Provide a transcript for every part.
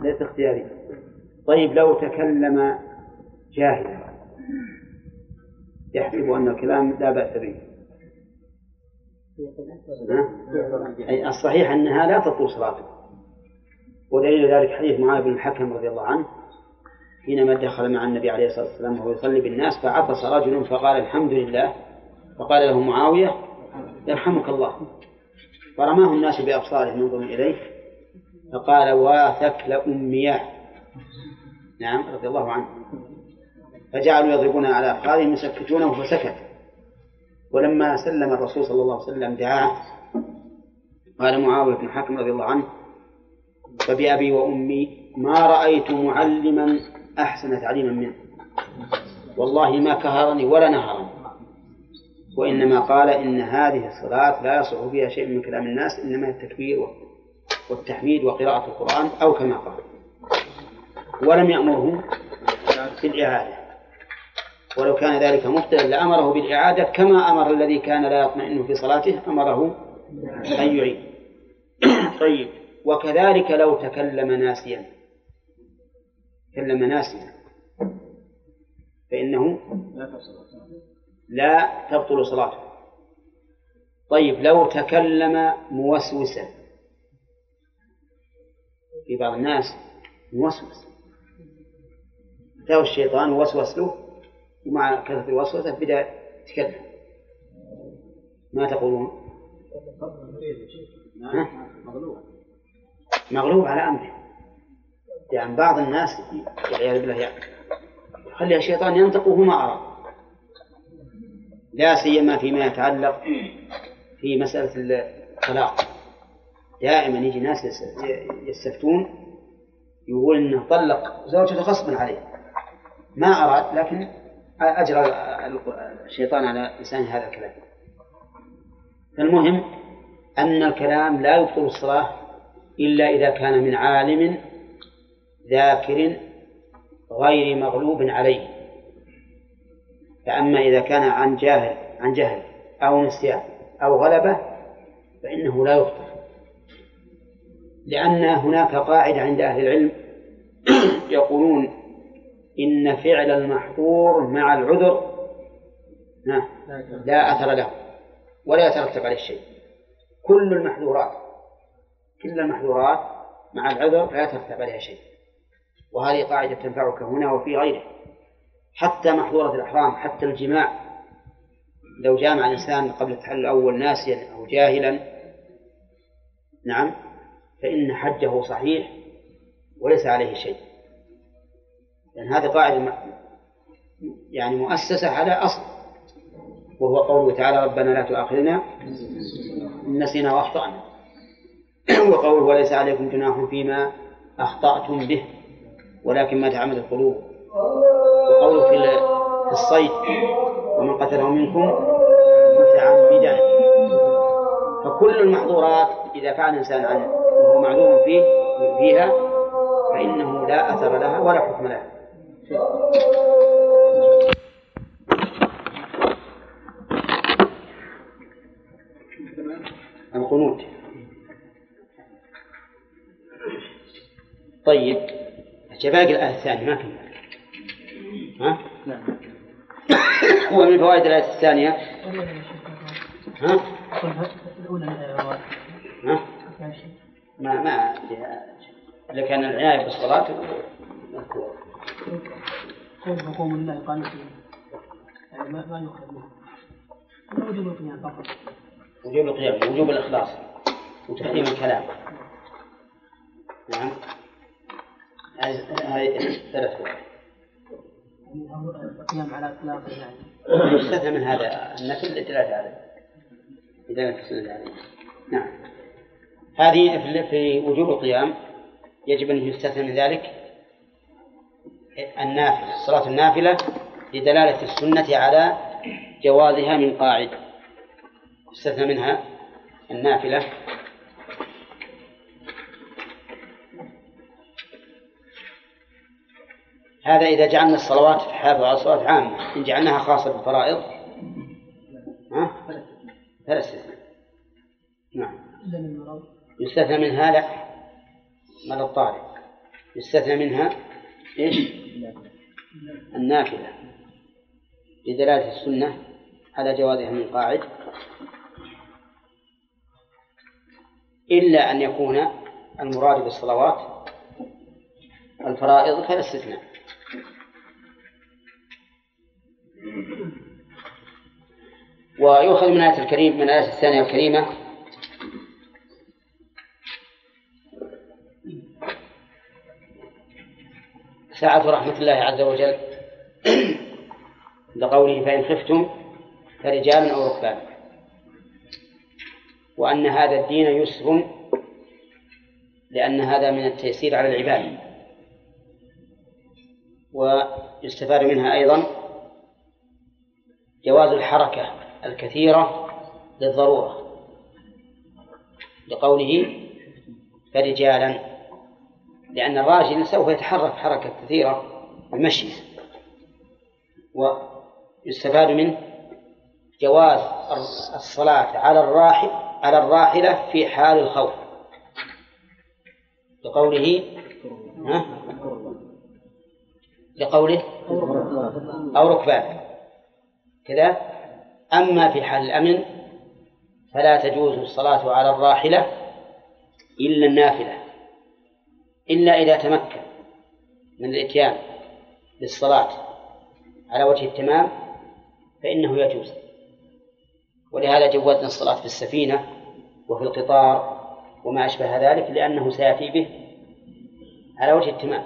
ليس اختياري. طيب لو تكلم جاهلا يحسب أن الكلام لا بأس به. أي الصحيح أنها لا تطول صلاته ودليل ذلك حديث معاذ بن الحكم رضي الله عنه حينما دخل مع النبي عليه الصلاة والسلام وهو يصلي بالناس فعطس رجل فقال الحمد لله فقال له معاوية يرحمك الله. فرماه الناس بأبصارهم ينظرون إليه فقال واثك لأمياه نعم رضي الله عنه. فجعلوا يضربون على أفخاذهم يسكتونه فسكت. ولما سلم الرسول صلى الله عليه وسلم دعاه قال معاوية بن حكم رضي الله عنه فبأبي وأمي ما رأيت معلما أحسن تعليما منه. والله ما كهرني ولا نهرني. وإنما قال إن هذه الصلاة لا يصح فيها شيء من كلام الناس إنما التكبير والتحميد وقراءة القرآن أو كما قال. ولم يأمره بالإعادة. ولو كان ذلك مبتلا لأمره بالإعادة كما أمر الذي كان لا يطمئن في صلاته أمره أن يعيد. طيب. وكذلك لو تكلم ناسيا. تكلم ناسيا. فإنه لا تبطل صلاته. طيب لو تكلم موسوسا. في بعض الناس موسوس. أتاه الشيطان ووسوس له ومع كثرة الوسوسة بدأ يتكلم. ما تقولون؟ مغلوب مغلوب على أمره. يعني بعض الناس والعياذ بالله يعني الشيطان ينطق وهو ما أراد لا سيما فيما يتعلق في مسألة الطلاق. دائما يجي ناس يستفتون يقول إنه طلق زوجته غصبا عليه. ما أراد لكن أجرى الشيطان على لسان هذا الكلام. فالمهم أن الكلام لا يبطل الصلاة إلا إذا كان من عالم ذاكر غير مغلوب عليه. فأما إذا كان عن جاهل عن جهل أو نسيان أو غلبة فإنه لا يبطل. لأن هناك قاعدة عند أهل العلم يقولون إن فعل المحظور مع العذر لا أثر له ولا يترتب عليه شيء. كل المحظورات كل المحظورات مع العذر لا يترتب عليها شيء. وهذه قاعدة تنفعك هنا وفي غيره. حتى محظورة الإحرام حتى الجماع. لو جامع الإنسان قبل التحلل الأول ناسيا أو جاهلا نعم فإن حجه صحيح وليس عليه شيء. لأن هذه قاعدة يعني مؤسسة على أصل وهو قوله تعالى ربنا لا تؤاخذنا إن نسينا وأخطأنا. وقوله وليس عليكم جناح فيما أخطأتم به ولكن ما تعمد القلوب. وقوله في الصيد ومن قتله منكم متعمدا. فكل المحظورات إذا فعل الإنسان عنه. وهو معلوم فيه فيها فإنه لا أثر لها ولا حكم لها القنوت طيب باقي الآية الثانية ما كمل ها؟ نعم هو من فوائد الآية الثانية ها؟ ها؟ ما ما إذا كان العناية بالصلاة مذكور قوم الله يعني ما ما منه. وجوب القيام فقط. وجوب القيام وجوب الإخلاص وتحريم الكلام. نعم. هذه ثلاث فوائد القيام على اطلاقه يعني يستثنى من هذا النفل للدلاله عليه لدلاله السنة عليه نعم. هذه في وجوب القيام يجب أن يستثنى من ذلك النافلة الصلاة النافلة لدلالة السنة على جوازها من قاعدة يستثنى منها النافلة. هذا إذا جعلنا الصلوات حافظ على الصلوات عامة إن جعلناها خاصة بالفرائض ها؟ فلا استثناء. نعم. يستثنى منها لا. مدى الطارئ يستثنى منها إيش؟ النافلة. لدلالة السنة على جوازها من قاعد. إلا أن يكون المراد بالصلوات الفرائض فلا استثناء. ويؤخذ من آية الكريم من الآية الثانية الكريمة سعة رحمة الله عز وجل. لقوله فإن خفتم فرجال أو ركبان. وأن هذا الدين يسر لأن هذا من التيسير على العباد. ويستفاد منها أيضا جواز الحركة الكثيرة للضرورة. لقوله فرجالا لأن الراجل سوف يتحرك حركة كثيرة المشي. ويستفاد منه جواز الصلاة على الراحل على الراحلة في حال الخوف. لقوله؟ لقوله أو ركبان. كذا. أما في حال الأمن فلا تجوز الصلاة على الراحلة إلا النافلة. إلا إذا تمكن من الإتيان بالصلاة على وجه التمام فإنه يجوز. ولهذا جوزنا الصلاة في السفينة وفي القطار وما أشبه ذلك لأنه سيأتي به على وجه التمام.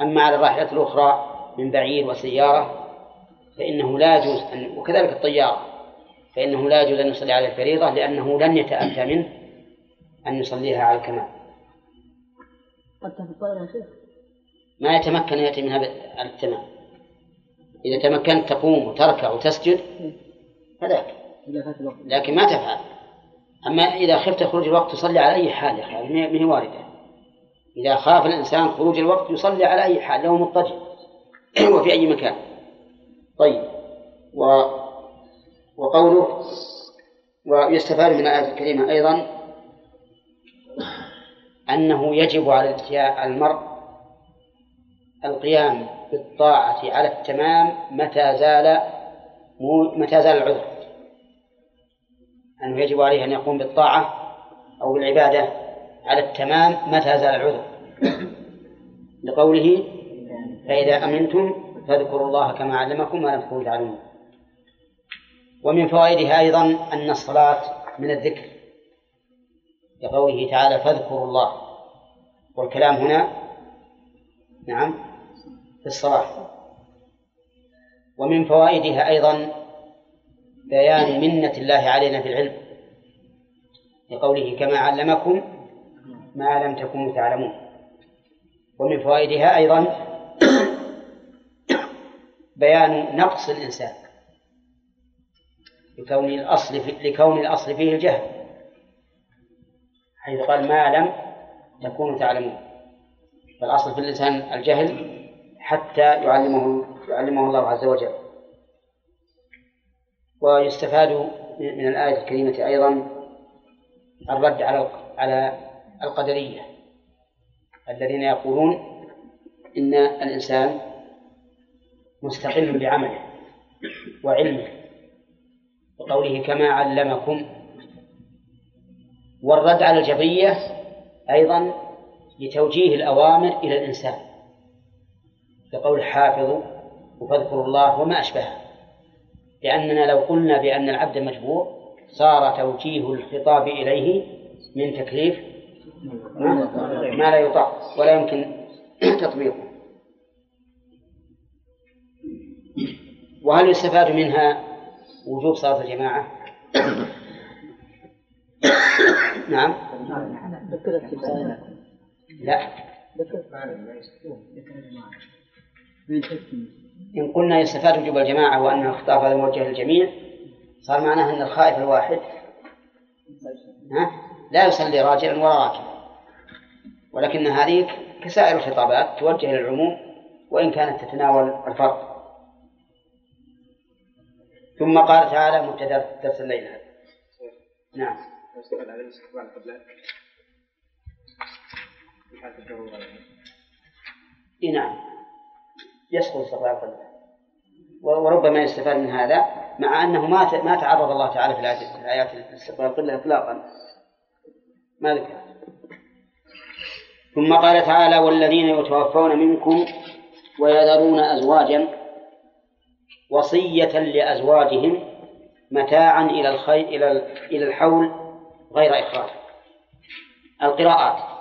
أما على الراحلة الأخرى من بعير وسيارة فإنه لا يجوز أن وكذلك الطيارة فإنه لا يجوز أن يصلي على الفريضة لأنه لن يتأتى منه أن يصليها على الكمال. يا شيخ ما يتمكن يأتي منها على التمام إذا تمكنت تقوم وتركع وتسجد فذاك. فات الوقت. لكن ما تفعل. أما إذا خفت خروج الوقت تصلي على أي حال يا أخي؟ ما هي واردة. إذا خاف الإنسان خروج الوقت يصلي على أي حال له مضطجع. وفي أي مكان. طيب. و وقوله ويستفاد من الآية الكريمة أيضا أنه يجب على المرء القيام بالطاعة على التمام متى زال متى زال العذر. أنه يجب عليه أن يقوم بالطاعة أو بالعبادة على التمام متى زال العذر. لقوله فإذا أمنتم فاذكروا الله كما علمكم ما لم تكونوا تعلمون. ومن فوائدها أيضا أن الصلاة من الذكر. لقوله تعالى فاذكروا الله. والكلام هنا نعم في الصلاة. ومن فوائدها أيضا بيان منة الله علينا في العلم لقوله كما علمكم ما لم تكونوا تعلمون. ومن فوائدها أيضا بيان نقص الإنسان لكون الأصل لكون الأصل فيه الجهل. حيث قال ما لم تكونوا تعلمون. فالأصل في الإنسان الجهل حتى يعلمه يعلمه الله عز وجل. ويستفاد من الآية الكريمة أيضا الرد على على القدرية. الذين يقولون إن الإنسان مستقل بعمله وعلمه. وقوله كما علمكم والرد على الجبرية أيضا لتوجيه الأوامر إلى الإنسان كقول حافظوا وفاذكروا الله وما أشبهه لأننا لو قلنا بأن العبد مجبور صار توجيه الخطاب إليه من تكليف ما لا يطاق ولا يمكن تطبيقه وهل يستفاد منها وجوب صلاة الجماعة؟ نعم. لا. إن قلنا يستفاد وجوب الجماعة وأن الخطاب هذا موجه للجميع صار معناه أن الخائف الواحد لا يصلي راجلا ولا راكبا. ولكن هذه كسائر الخطابات توجه للعموم وإن كانت تتناول الفرق. ثم قال تعالى مبتدأ درس الليل. هذا نعم. السؤال على الاستقبال قبل حالة الضرورة إي نعم. يسقط استقبال القبلة وربما يستفاد من هذا مع أنه ما ما تعرض الله تعالى في الايات استقبال القبلة اطلاقا. ما ذكر. ثم قال تعالى والذين يتوفون منكم ويذرون ازواجا وصية لأزواجهم متاعا إلى الخير إلى إلى الحول غير إخراج القراءات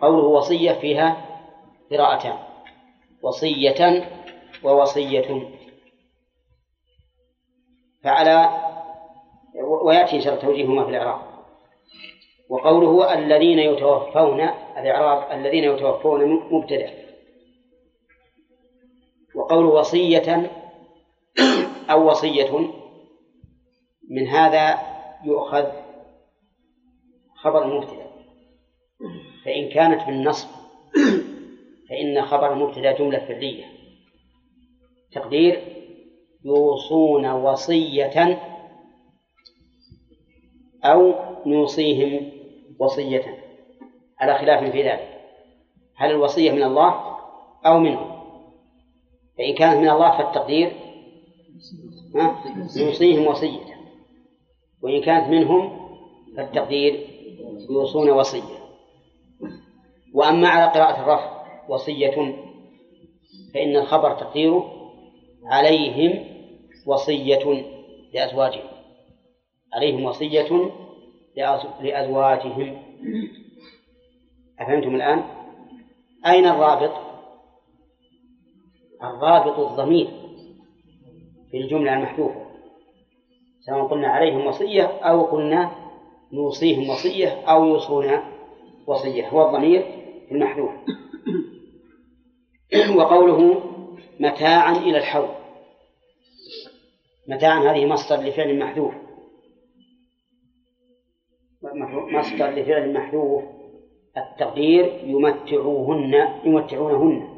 قوله وصية فيها قراءتان. وصية ووصية. فعلى ويأتي شرط توجيههما في الإعراب. وقوله الذين يتوفون الإعراب الذين يتوفون مبتدأ. وقوله وصية أو وصية من هذا يؤخذ خبر المبتدأ فإن كانت بالنصب فإن خبر المبتدأ جملة فعلية. تقدير يوصون وصية أو نوصيهم وصية. على خلاف في ذلك. هل الوصية من الله أو منه؟ فإن كانت من الله فالتقدير يوصيهم وصية. وإن كانت منهم فالتقدير يوصون وصية وأما على قراءة الرفع وصية فإن الخبر تقديره عليهم وصية لأزواجهم عليهم وصية لأزواجهم أفهمتم الآن؟ أين الرابط؟ الرابط الضمير في الجملة المحذوفة سواء قلنا عليهم وصية أو قلنا نوصيهم وصية أو يوصون وصية هو الضمير المحذوف. وقوله متاعا إلى الحول متاعا هذه مصدر لفعل محذوف. مصدر لفعل محذوف. التقدير يمتعوهن يمتعونهن.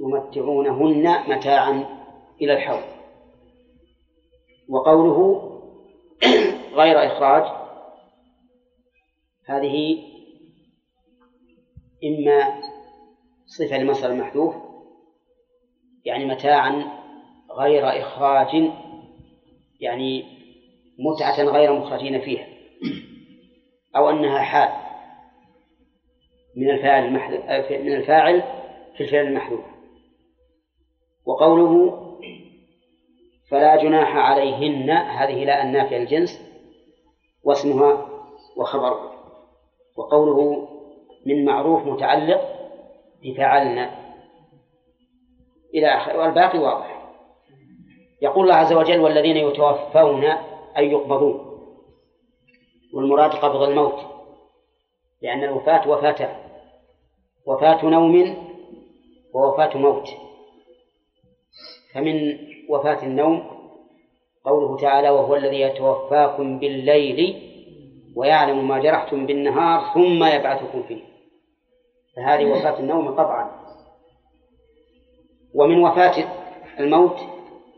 يمتعونهن متاعا إلى الحول وقوله غير إخراج هذه إما صفة لمصدر المحذوف يعني متاعا غير إخراج يعني متعة غير مخرجين فيها أو أنها حال من الفاعل من الفاعل في الفعل المحذوف. وقوله فلا جناح عليهن هذه لا النافية الجنس واسمها وخبرها وقوله من معروف متعلق بفعلنا. إلى آخره والباقي واضح. يقول الله عز وجل والذين يتوفون أي يقبضون. والمراد قبض الموت. لأن الوفاة وفاتان وفاة نوم ووفاة موت. فمن وفاة النوم قوله تعالى وهو الذي يتوفاكم بالليل ويعلم ما جرحتم بالنهار ثم يبعثكم فيه. فهذه وفاة النوم قطعا. ومن وفاة الموت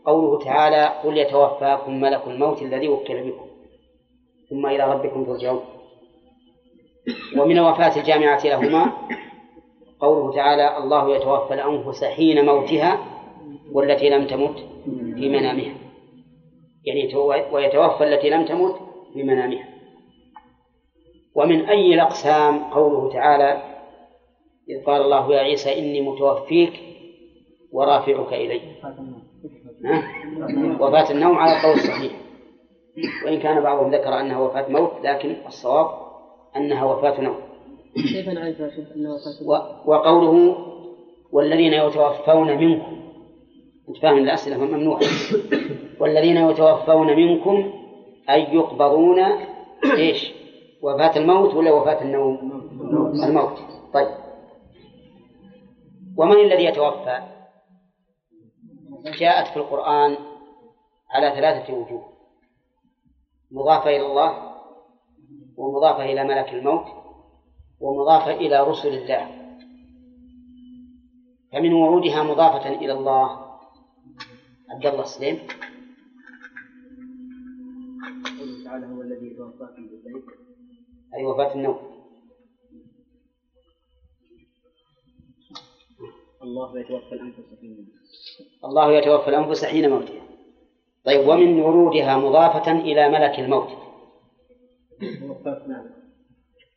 قوله تعالى قل يتوفاكم ملك الموت الذي وكل بكم ثم إلى ربكم ترجعون. ومن وفاة الجامعة لهما قوله تعالى الله يتوفى الأنفس حين موتها والتي لم تمت في منامها. يعني ويتوفى التي لم تمت في منامها ومن أي الأقسام قوله تعالى إذ قال الله يا عيسى إني متوفيك ورافعك إلي. وفاة النوم على القول الصحيح. وإن كان بعضهم ذكر أنها وفاة موت لكن الصواب أنها وفاة نوم. كيف نعرف أنها وفاة وقوله والذين يتوفون منكم. أنت فاهم الأسئلة ممنوعة والذين يتوفون منكم أي يقبضون إيش؟ وفاة الموت ولا وفاة النوم؟ الموت. طيب. ومن الذي يتوفى؟ جاءت في القرآن على ثلاثة وجوه. مضافة إلى الله ومضافة إلى ملك الموت ومضافة إلى رسل الله. فمن ورودها مضافة إلى الله عبد الله سليم. قوله تعالى هو الذي توفاكم بالليل أي وفاة النوم. الله يتوفى الأنفس حين موتها الله يتوفى الأنفس حين موتها طيب ومن ورودها مضافة إلى ملك الموت. نعم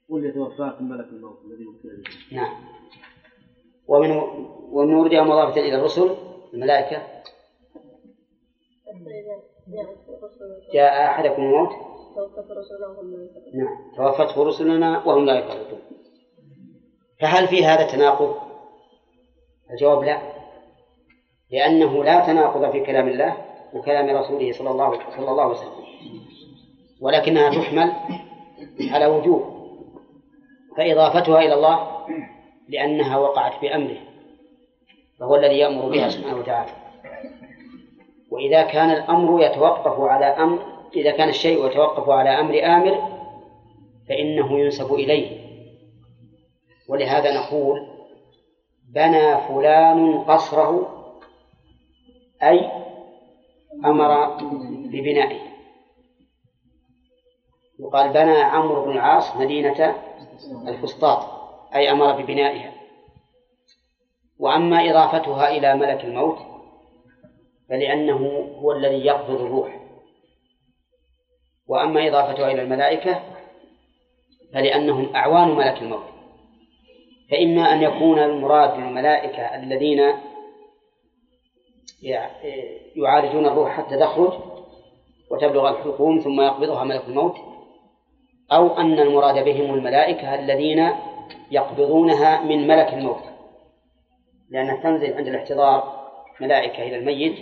قل يتوفاكم ملك الموت الذي نعم. ومن ومن ورودها مضافة إلى الرسل الملائكة. جاء أحدكم الموت؟ نعم. توفته رسلنا وهم لا يفرطون فهل في هذا تناقض؟ الجواب لا. لأنه لا تناقض في كلام الله وكلام رسوله صلى الله صلى الله عليه وسلم. ولكنها تحمل على وجوه. فإضافتها إلى الله لأنها وقعت بأمره فهو الذي يأمر بها سبحانه وتعالى. وإذا كان الأمر يتوقف على أمر إذا كان الشيء يتوقف على أمر آمر فإنه ينسب إليه. ولهذا نقول بنى فلان قصره أي أمر ببنائه. يقال بنى عمرو بن العاص مدينة الفسطاط أي أمر ببنائها. وأما إضافتها إلى ملك الموت فلأنه هو الذي يقبض الروح. وأما إضافتها إلى الملائكة فلأنهم أعوان ملك الموت. فإما أن يكون المراد بالملائكة الذين يعالجون الروح حتى تخرج وتبلغ الحلقوم ثم يقبضها ملك الموت أو أن المراد بهم الملائكة الذين يقبضونها من ملك الموت. لأنها تنزل عند الاحتضار ملائكة إلى الميت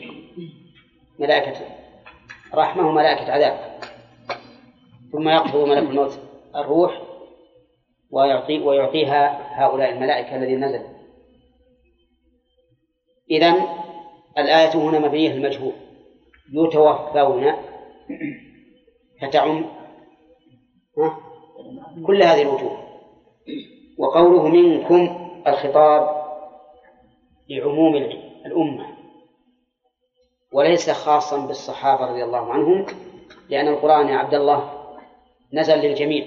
ملائكة رحمة وملائكة عذاب. ثم يقبض ملك الموت الروح ويعطي ويعطيها هؤلاء الملائكة الذين نزلوا إذن الآية هنا مبنية المجهول. يتوفون فتعم كل هذه الوجوه. وقوله منكم الخطاب لعموم الأمة وليس خاصا بالصحابة رضي الله عنهم لأن القرآن يا عبد الله نزل للجميع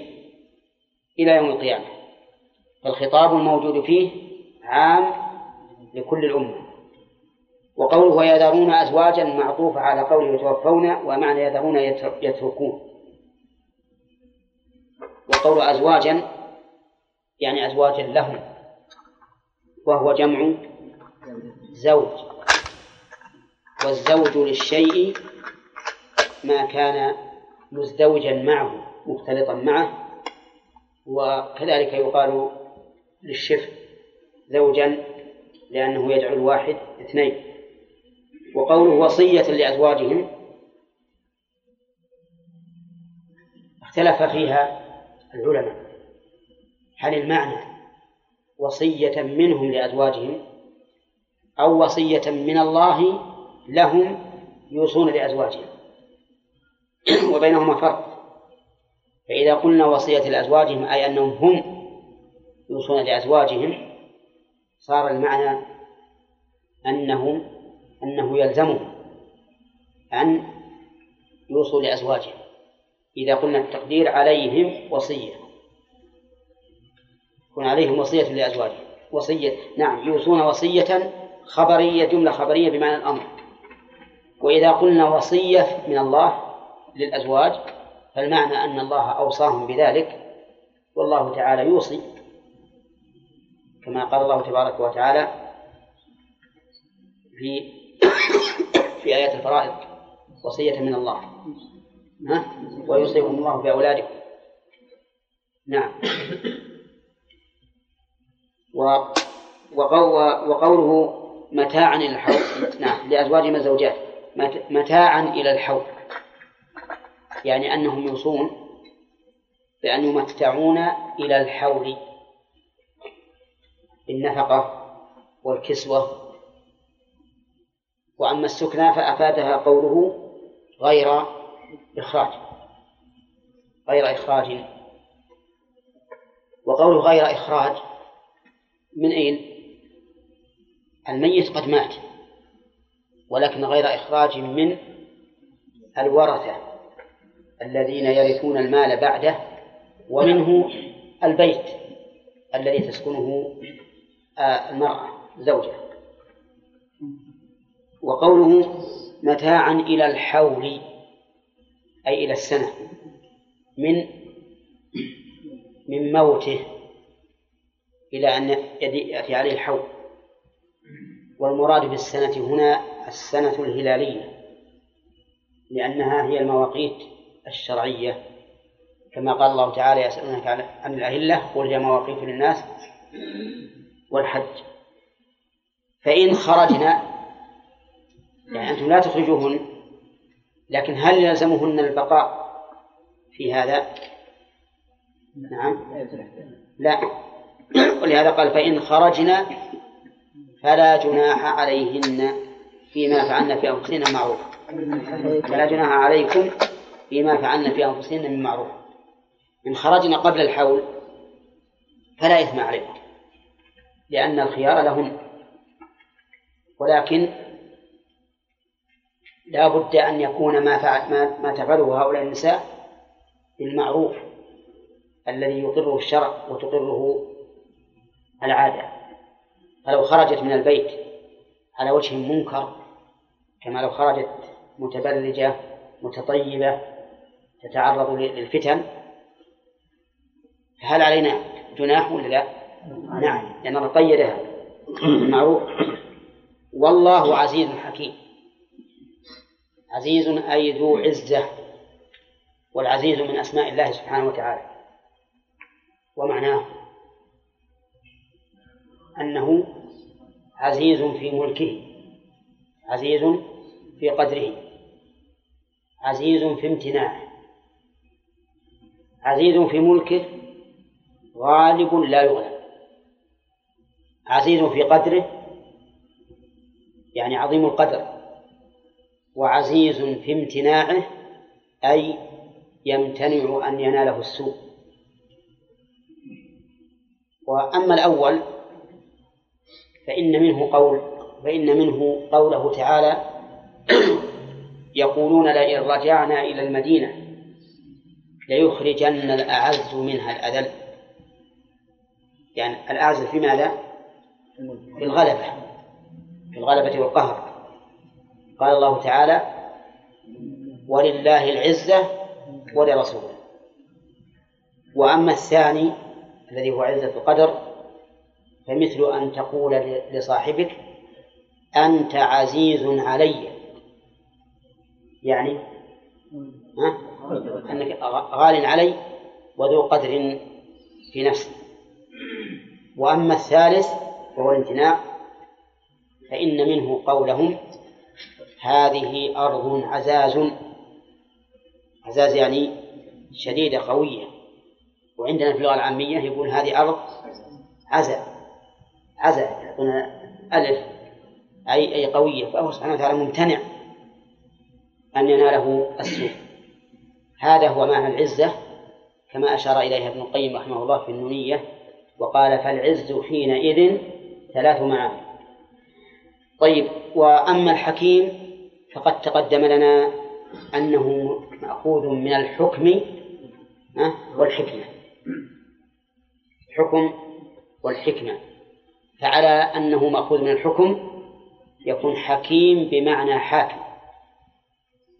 إلى يوم القيامة. فالخطاب الموجود فيه عام لكل الأمة. وقوله ويذرون أزواجا معطوف على قوله يتوفون ومعنى يذرون يتركون. وقول أزواجا يعني أزواجا لهم وهو جمع زوج. والزوج للشيء ما كان مزدوجا معه مختلطا معه. وكذلك يقال للشف زوجا لأنه يجعل الواحد اثنين. وقوله وصية لأزواجهم اختلف فيها العلماء. هل المعنى وصية منهم لأزواجهم؟ أو وصية من الله لهم يوصون لأزواجهم. وبينهما فرق. فإذا قلنا وصية لأزواجهم أي أنهم هم يوصون لأزواجهم صار المعنى أنهم أنه يلزمهم أن يوصوا لأزواجهم. إذا قلنا التقدير عليهم وصية. يكون عليهم وصية لأزواجهم. وصية نعم يوصون وصية خبرية جملة خبرية بمعنى الأمر. وإذا قلنا وصية من الله للأزواج فالمعنى أن الله أوصاهم بذلك والله تعالى يوصي كما قال الله تبارك وتعالى في في آيات الفرائض وصية من الله. ها؟ ويوصيكم الله بأولادكم. نعم. وقوله متاعا إلى الحول نعم لأزواجهم الزوجات متاعا إلى الحول يعني أنهم يوصون بأن يمتعون إلى الحول بالنفقة والكسوة. وأما السكنى فأفادها قوله غير إخراج. غير إخراج. وقوله غير إخراج من أين؟ الميت قد مات ولكن غير إخراج من الورثة الذين يرثون المال بعده ومنه البيت الذي تسكنه آه، المرأة زوجة وقوله متاعا إلى الحول أي إلى السنة من من موته إلى أن يأتي عليه الحول. والمراد بالسنة هنا السنة الهلالية لأنها هي المواقيت الشرعية. كما قال الله تعالى يسألونك عن الأهلة قل هي مواقيت للناس والحج. فإن خرجنا يعني أنتم لا تخرجوهن لكن هل يلزمهن البقاء في هذا؟ نعم. لا. ولهذا قال فإن خرجنا فلا جناح عليهن فيما فعلن في أنفسهن معروف. فلا جناح عليكم فيما فعلن في أنفسهن من معروف. إن خرجنا قبل الحول فلا إثم عليكم لأن الخيار لهن. ولكن لا بد أن يكون ما, فعل ما, ما تفعله هؤلاء النساء بالمعروف الذي يقره الشرع وتقره العادة. فلو خرجت من البيت على وجه منكر كما لو خرجت متبرجة متطيبة تتعرض للفتن فهل علينا جناح ولا لا؟ نعم لأن الله قيدها بالمعروف والله عزيز حكيم. عزيز أي ذو عزة والعزيز من أسماء الله سبحانه وتعالى. ومعناه أنه عزيز في ملكه عزيز في قدره عزيز في امتناعه عزيز في ملكه غالب لا يغلب عزيز في قدره يعني عظيم القدر وعزيز في امتناعه أي يمتنع أن يناله السوء. وأما الأول فإن منه قول فإن منه قوله تعالى يقولون لئن رجعنا إلى المدينة ليخرجن الأعز منها الأذل. يعني الأعز في ماذا؟ في الغلبة في الغلبة والقهر. قال الله تعالى ولله العزة ولرسوله. وأما الثاني الذي هو عزة القدر فمثل أن تقول لصاحبك أنت عزيز علي. يعني ها؟ أنك غال علي وذو قدر في نفسي وأما الثالث وهو الامتناع فإن منه قولهم هذه أرض عزاز. عزاز يعني شديدة قوية. وعندنا في اللغة العامية يقول هذه أرض عزا عزا يعطونا ألف أي أي قوية. فهو سبحانه وتعالى ممتنع أن يناله السوء. هذا هو معنى العزة كما أشار إليها ابن القيم رحمه الله في النونية وقال فالعز حينئذ ثلاث معاني طيب وأما الحكيم فقد تقدم لنا أنه مأخوذ من الحكم والحكمة. الحكم والحكمة. فعلى أنه مأخوذ من الحكم يكون حكيم بمعنى حاكم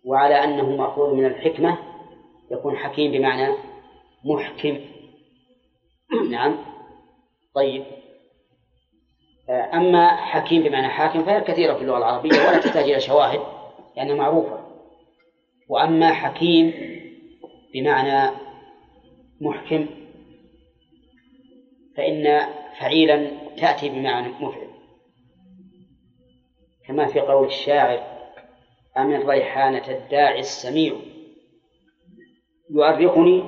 وعلى أنه مأخوذ من الحكمة يكون حكيم بمعنى محكم. نعم. طيب. أما حكيم بمعنى حاكم فهي كثيرة في اللغة العربية ولا تحتاج إلى شواهد لأنها معروفة. وأما حكيم بمعنى محكم فإن فعيلا تأتي بمعنى مفعل. كما في قول الشاعر أمن ريحانة الداعي السميع؟ يؤرقني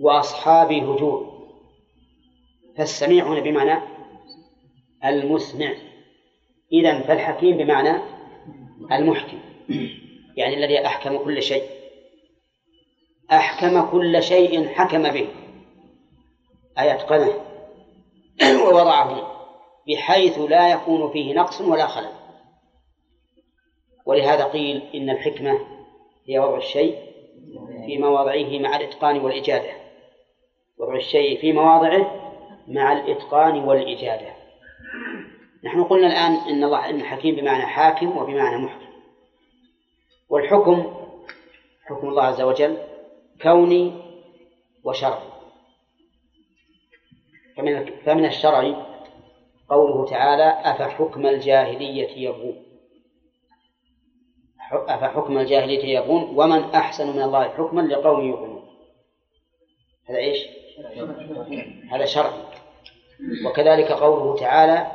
وأصحابي هجور فالسميع هنا بمعنى المسمع. إذا فالحكيم بمعنى المحكم. يعني الذي أحكم كل شيء. أحكم كل شيء حكم به. أي أتقنه ووضعه بحيث لا يكون فيه نقص ولا خلل. ولهذا قيل إن الحكمة هي وضع الشيء في مواضعه مع الإتقان والإجادة. وضع الشيء في مواضعه مع الإتقان والإجادة. نحن قلنا الآن إن الله إن حكيم بمعنى حاكم وبمعنى محكم. والحكم حكم الله عز وجل كوني وشرعي. فمن فمن الشرع قوله تعالى أفحكم الجاهلية يبغون أفحكم الجاهلية يبغون ومن أحسن من الله حكما لقوم يؤمنون. هذا إيش؟ هذا شرع. وكذلك قوله تعالى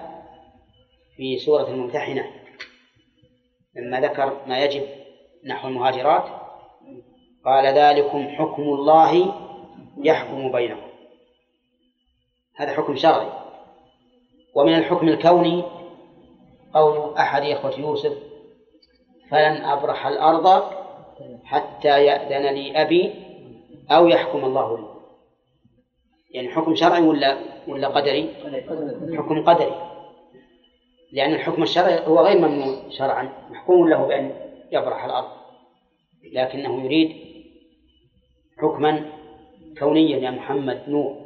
في سورة الممتحنة لما ذكر ما يجب نحو المهاجرات قال ذلكم حكم الله يحكم بينكم. هذا حكم شرعي. ومن الحكم الكوني قول أحد إخوة يوسف فلن أبرح الأرض حتى يأذن لي أبي أو يحكم الله لي. يعني حكم شرعي ولا ولا قدري؟ حكم قدري. لأن الحكم الشرعي هو غير ممنوع شرعا محكوم له بأن يبرح الأرض. لكنه يريد حكما كونيا يا محمد نور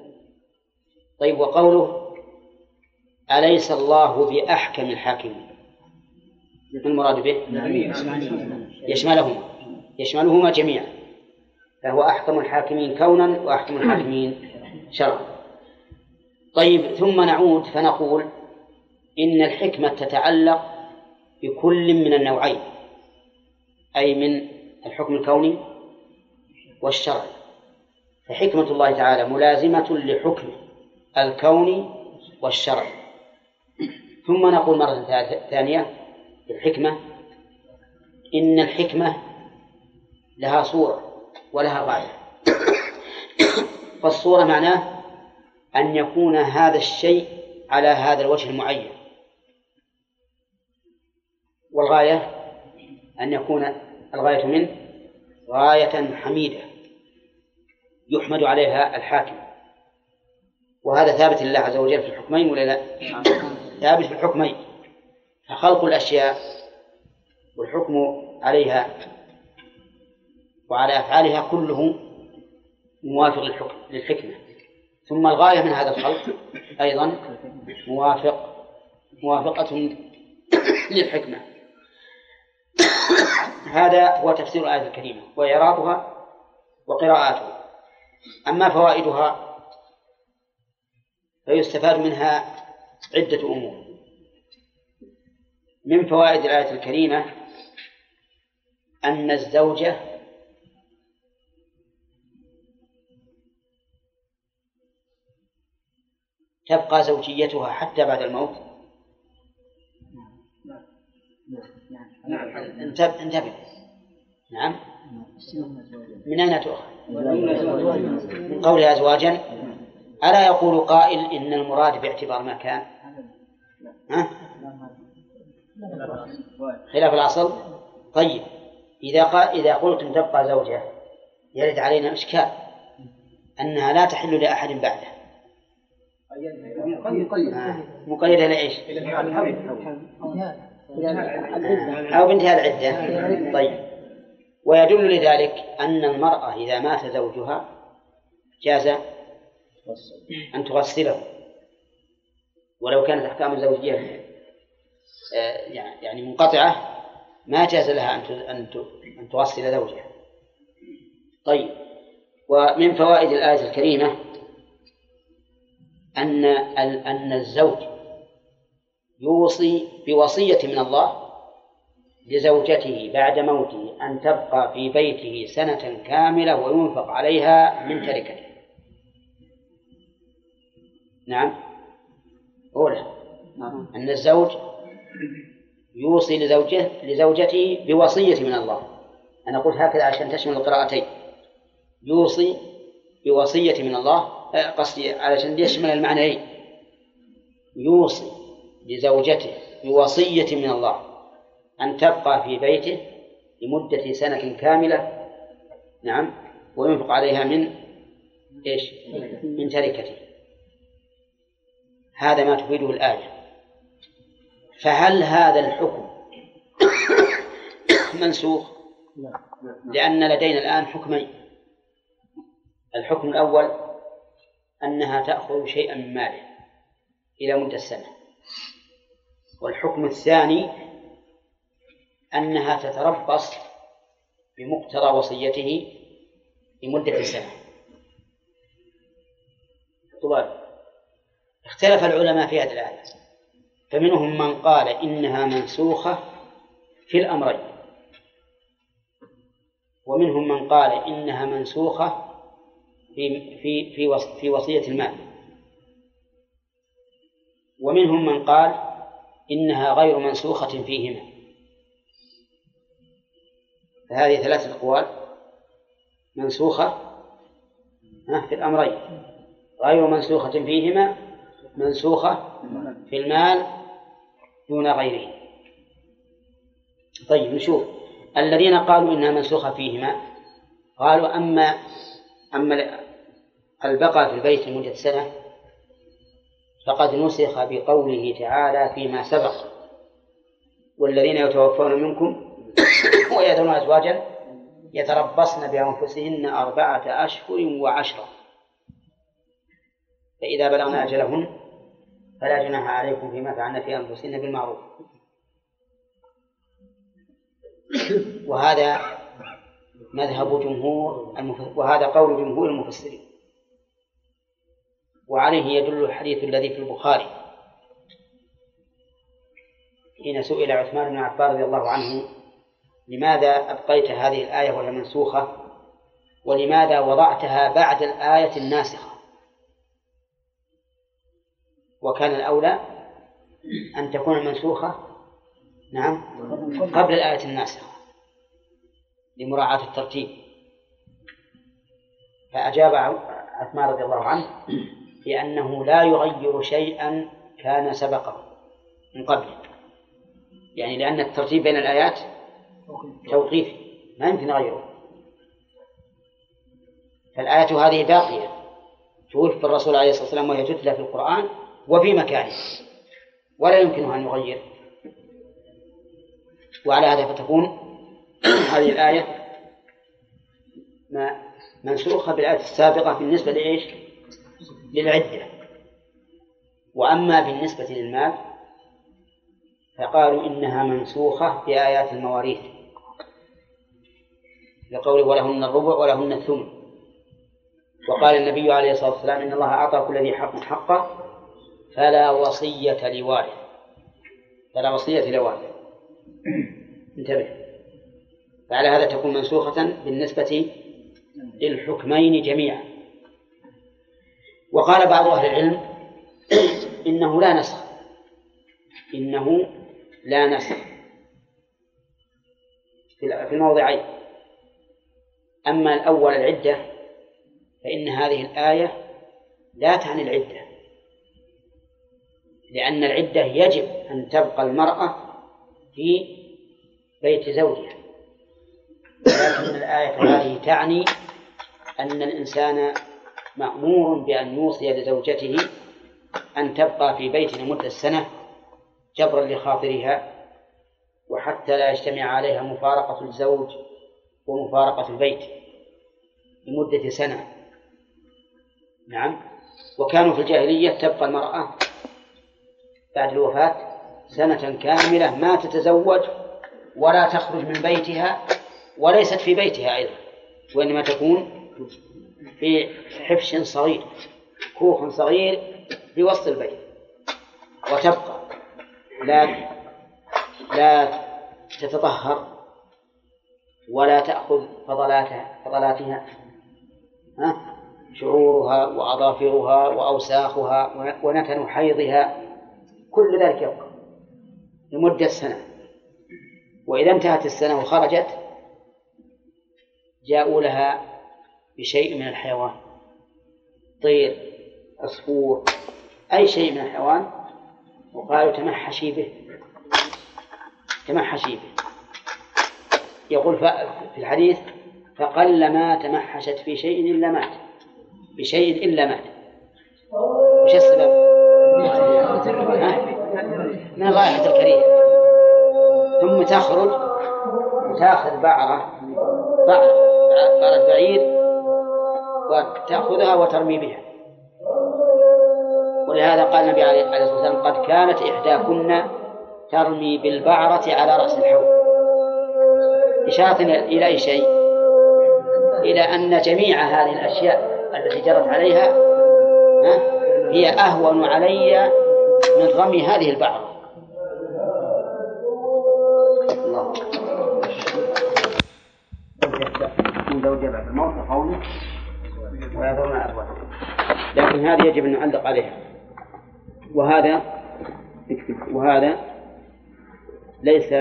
طيب وقوله أليس الله بأحكم الحاكمين المراد به؟ يشملهما. يشملهما جميعا. فهو أحكم الحاكمين كونا وأحكم الحاكمين شرعا. طيب ثم نعود فنقول إن الحكمة تتعلق بكل من النوعين أي من الحكم الكوني والشرعي. فحكمة الله تعالى ملازمة لحكمه. الكوني والشرعي ثم نقول مرة ثانية الحكمة. إن الحكمة لها صورة ولها غاية. فالصورة معناه أن يكون هذا الشيء على هذا الوجه المعين. والغاية أن يكون الغاية منه غاية حميدة يحمد عليها الحاكم. وهذا ثابت لله عز وجل في الحكمين ولا لا؟ ثابت في الحكمين. فخلق الأشياء والحكم عليها وعلى أفعالها كله موافق للحكم للحكمة. ثم الغاية من هذا الخلق أيضا موافق موافقة للحكمة. هذا هو تفسير الآية الكريمة وإعرابها وقراءاتها. أما فوائدها فيستفاد منها عدة أمور. من فوائد الآية الكريمة أن الزوجة تبقى زوجيتها حتى بعد الموت. انتبه. نعم. من أين تؤخذ؟ من قولها أزواجا. ألا يقول قائل إن المراد باعتبار ما كان ها؟ خلاف الأصل؟ طيب إذا قال إذا قلتم تبقى زوجة يرد علينا إشكال أنها لا تحل لأحد بعده. مقيدة لإيش؟ أو بانتهاء العدة. طيب. ويدل لذلك أن المرأة إذا مات زوجها جاز أن تغسله. ولو كانت أحكام الزوجية آه، يعني منقطعة ما جاز لها أن أن تغسل زوجها. طيب. ومن فوائد الآية الكريمة أن أن الزوج يوصي بوصية من الله لزوجته بعد موته أن تبقى في بيته سنة كاملة وينفق عليها من تركته. نعم. أولى أن الزوج يوصي لزوجه لزوجته بوصية من الله. أنا قلت هكذا عشان تشمل القراءتين. يوصي بوصية من الله آه، قصدي علشان يشمل المعنيين. يوصي لزوجته بوصية من الله. أن تبقى في بيته لمدة سنة كاملة. نعم. وينفق عليها من إيش؟ من تركته. هذا ما تفيده الآية. فهل هذا الحكم منسوخ؟ لأن لدينا الآن حكمين. الحكم الأول أنها تأخذ شيئا من ماله إلى مدة سنة. والحكم الثاني أنها تتربص بمقتضى وصيته لمدة سنة. طوال. اختلف العلماء في هذه الآية. فمنهم من قال إنها منسوخة في الأمرين. ومنهم من قال إنها منسوخة في في في في وصية المال. ومنهم من قال إنها غير منسوخة فيهما. فهذه ثلاثة أقوال منسوخة في الأمرين. غير منسوخة فيهما منسوخة في المال دون غيره. طيب نشوف. الذين قالوا إنها منسوخة فيهما قالوا أما أما البقاء في البيت لمدة سنة فقد نسخ بقوله تعالى فيما سبق. والذين يتوفون منكم ويذرون أزواجا يتربصن بأنفسهن أربعة أشهر وعشرة. فإذا بلغن أجلهن فلا جناح عليكم فيما فعلن في أنفسهن بالمعروف. وهذا مذهب جمهور وهذا قول جمهور المفسرين. وعليه يدل الحديث الذي في البخاري. حين سئل عثمان بن عفان رضي الله عنه لماذا أبقيت هذه الآية وهي منسوخة؟ ولماذا وضعتها بعد الآية الناسخة؟ وكان الأولى أن تكون منسوخة نعم قبل الآية الناسخة لمراعاة الترتيب. فأجاب عثمان رضي الله عنه بأنه لا يغير شيئا كان سبقه من قبل. يعني لأن الترتيب بين الآيات توقيفي ما يمكن غيره. فالآية هذه باقية توفي الرسول عليه الصلاة والسلام وهي تتلى في القرآن وفي مكانه ولا يمكنه أن يغير. وعلى هذا فتكون هذه الآية ما منسوخة بالآية السابقة بالنسبة لإيش؟ للعدة. وأما بالنسبة للمال فقالوا إنها منسوخة بآيات المواريث. لقوله ولهن الربع ولهن الثمن. وقال النبي عليه الصلاة والسلام إن الله أعطى كل ذي حق حقه فلا وصية لوارث فلا وصية لوارث انتبه. فعلى هذا تكون منسوخة بالنسبة للحكمين جميعا. وقال بعض أهل العلم إنه لا نسخ. إنه لا نسخ. في الموضعين. أما الأول العدة فإن هذه الآية لا تعني العدة. لأن العدة يجب أن تبقى المرأة في بيت زوجها. ولكن الآية هذه تعني أن الإنسان مأمور بأن يوصي لزوجته أن تبقى في بيت لمدة سنة جبرا لخاطرها وحتى لا يجتمع عليها مفارقة الزوج ومفارقة البيت لمدة سنة. نعم. وكانوا في الجاهلية تبقى المرأة بعد الوفاة سنة كاملة ما تتزوج ولا تخرج من بيتها وليست في بيتها أيضا وإنما تكون في حفش صغير كوخ صغير في وسط البيت وتبقى لا لا تتطهر ولا تأخذ فضلاتها فضلاتها ها شعورها وأظافرها وأوساخها ونتن حيضها. كل ذلك يبقى لمدة سنة. وإذا انتهت السنة وخرجت جاءوا لها بشيء من الحيوان. طير عصفور أي شيء من الحيوان. وقالوا تمحشي به تمحشي به. يقول في الحديث فقل ما تمحشت في شيء إلا مات. بشيء إلا مات. وش السبب؟ من الرائحة الكريهة ثم تخرج وتأخذ بعرة. بعرة. بعرة بعير وتأخذها وترمي بها. ولهذا قال النبي عليه الصلاة والسلام قد كانت إحداكن ترمي بالبعرة على رأس الحوض. إشارة إلى أي شيء؟ إلى أن جميع هذه الأشياء التي جرت عليها هي أهون علي من رمي هذه البعرة لكن هذه يجب أن نعلق عليها. وهذا وهذا ليس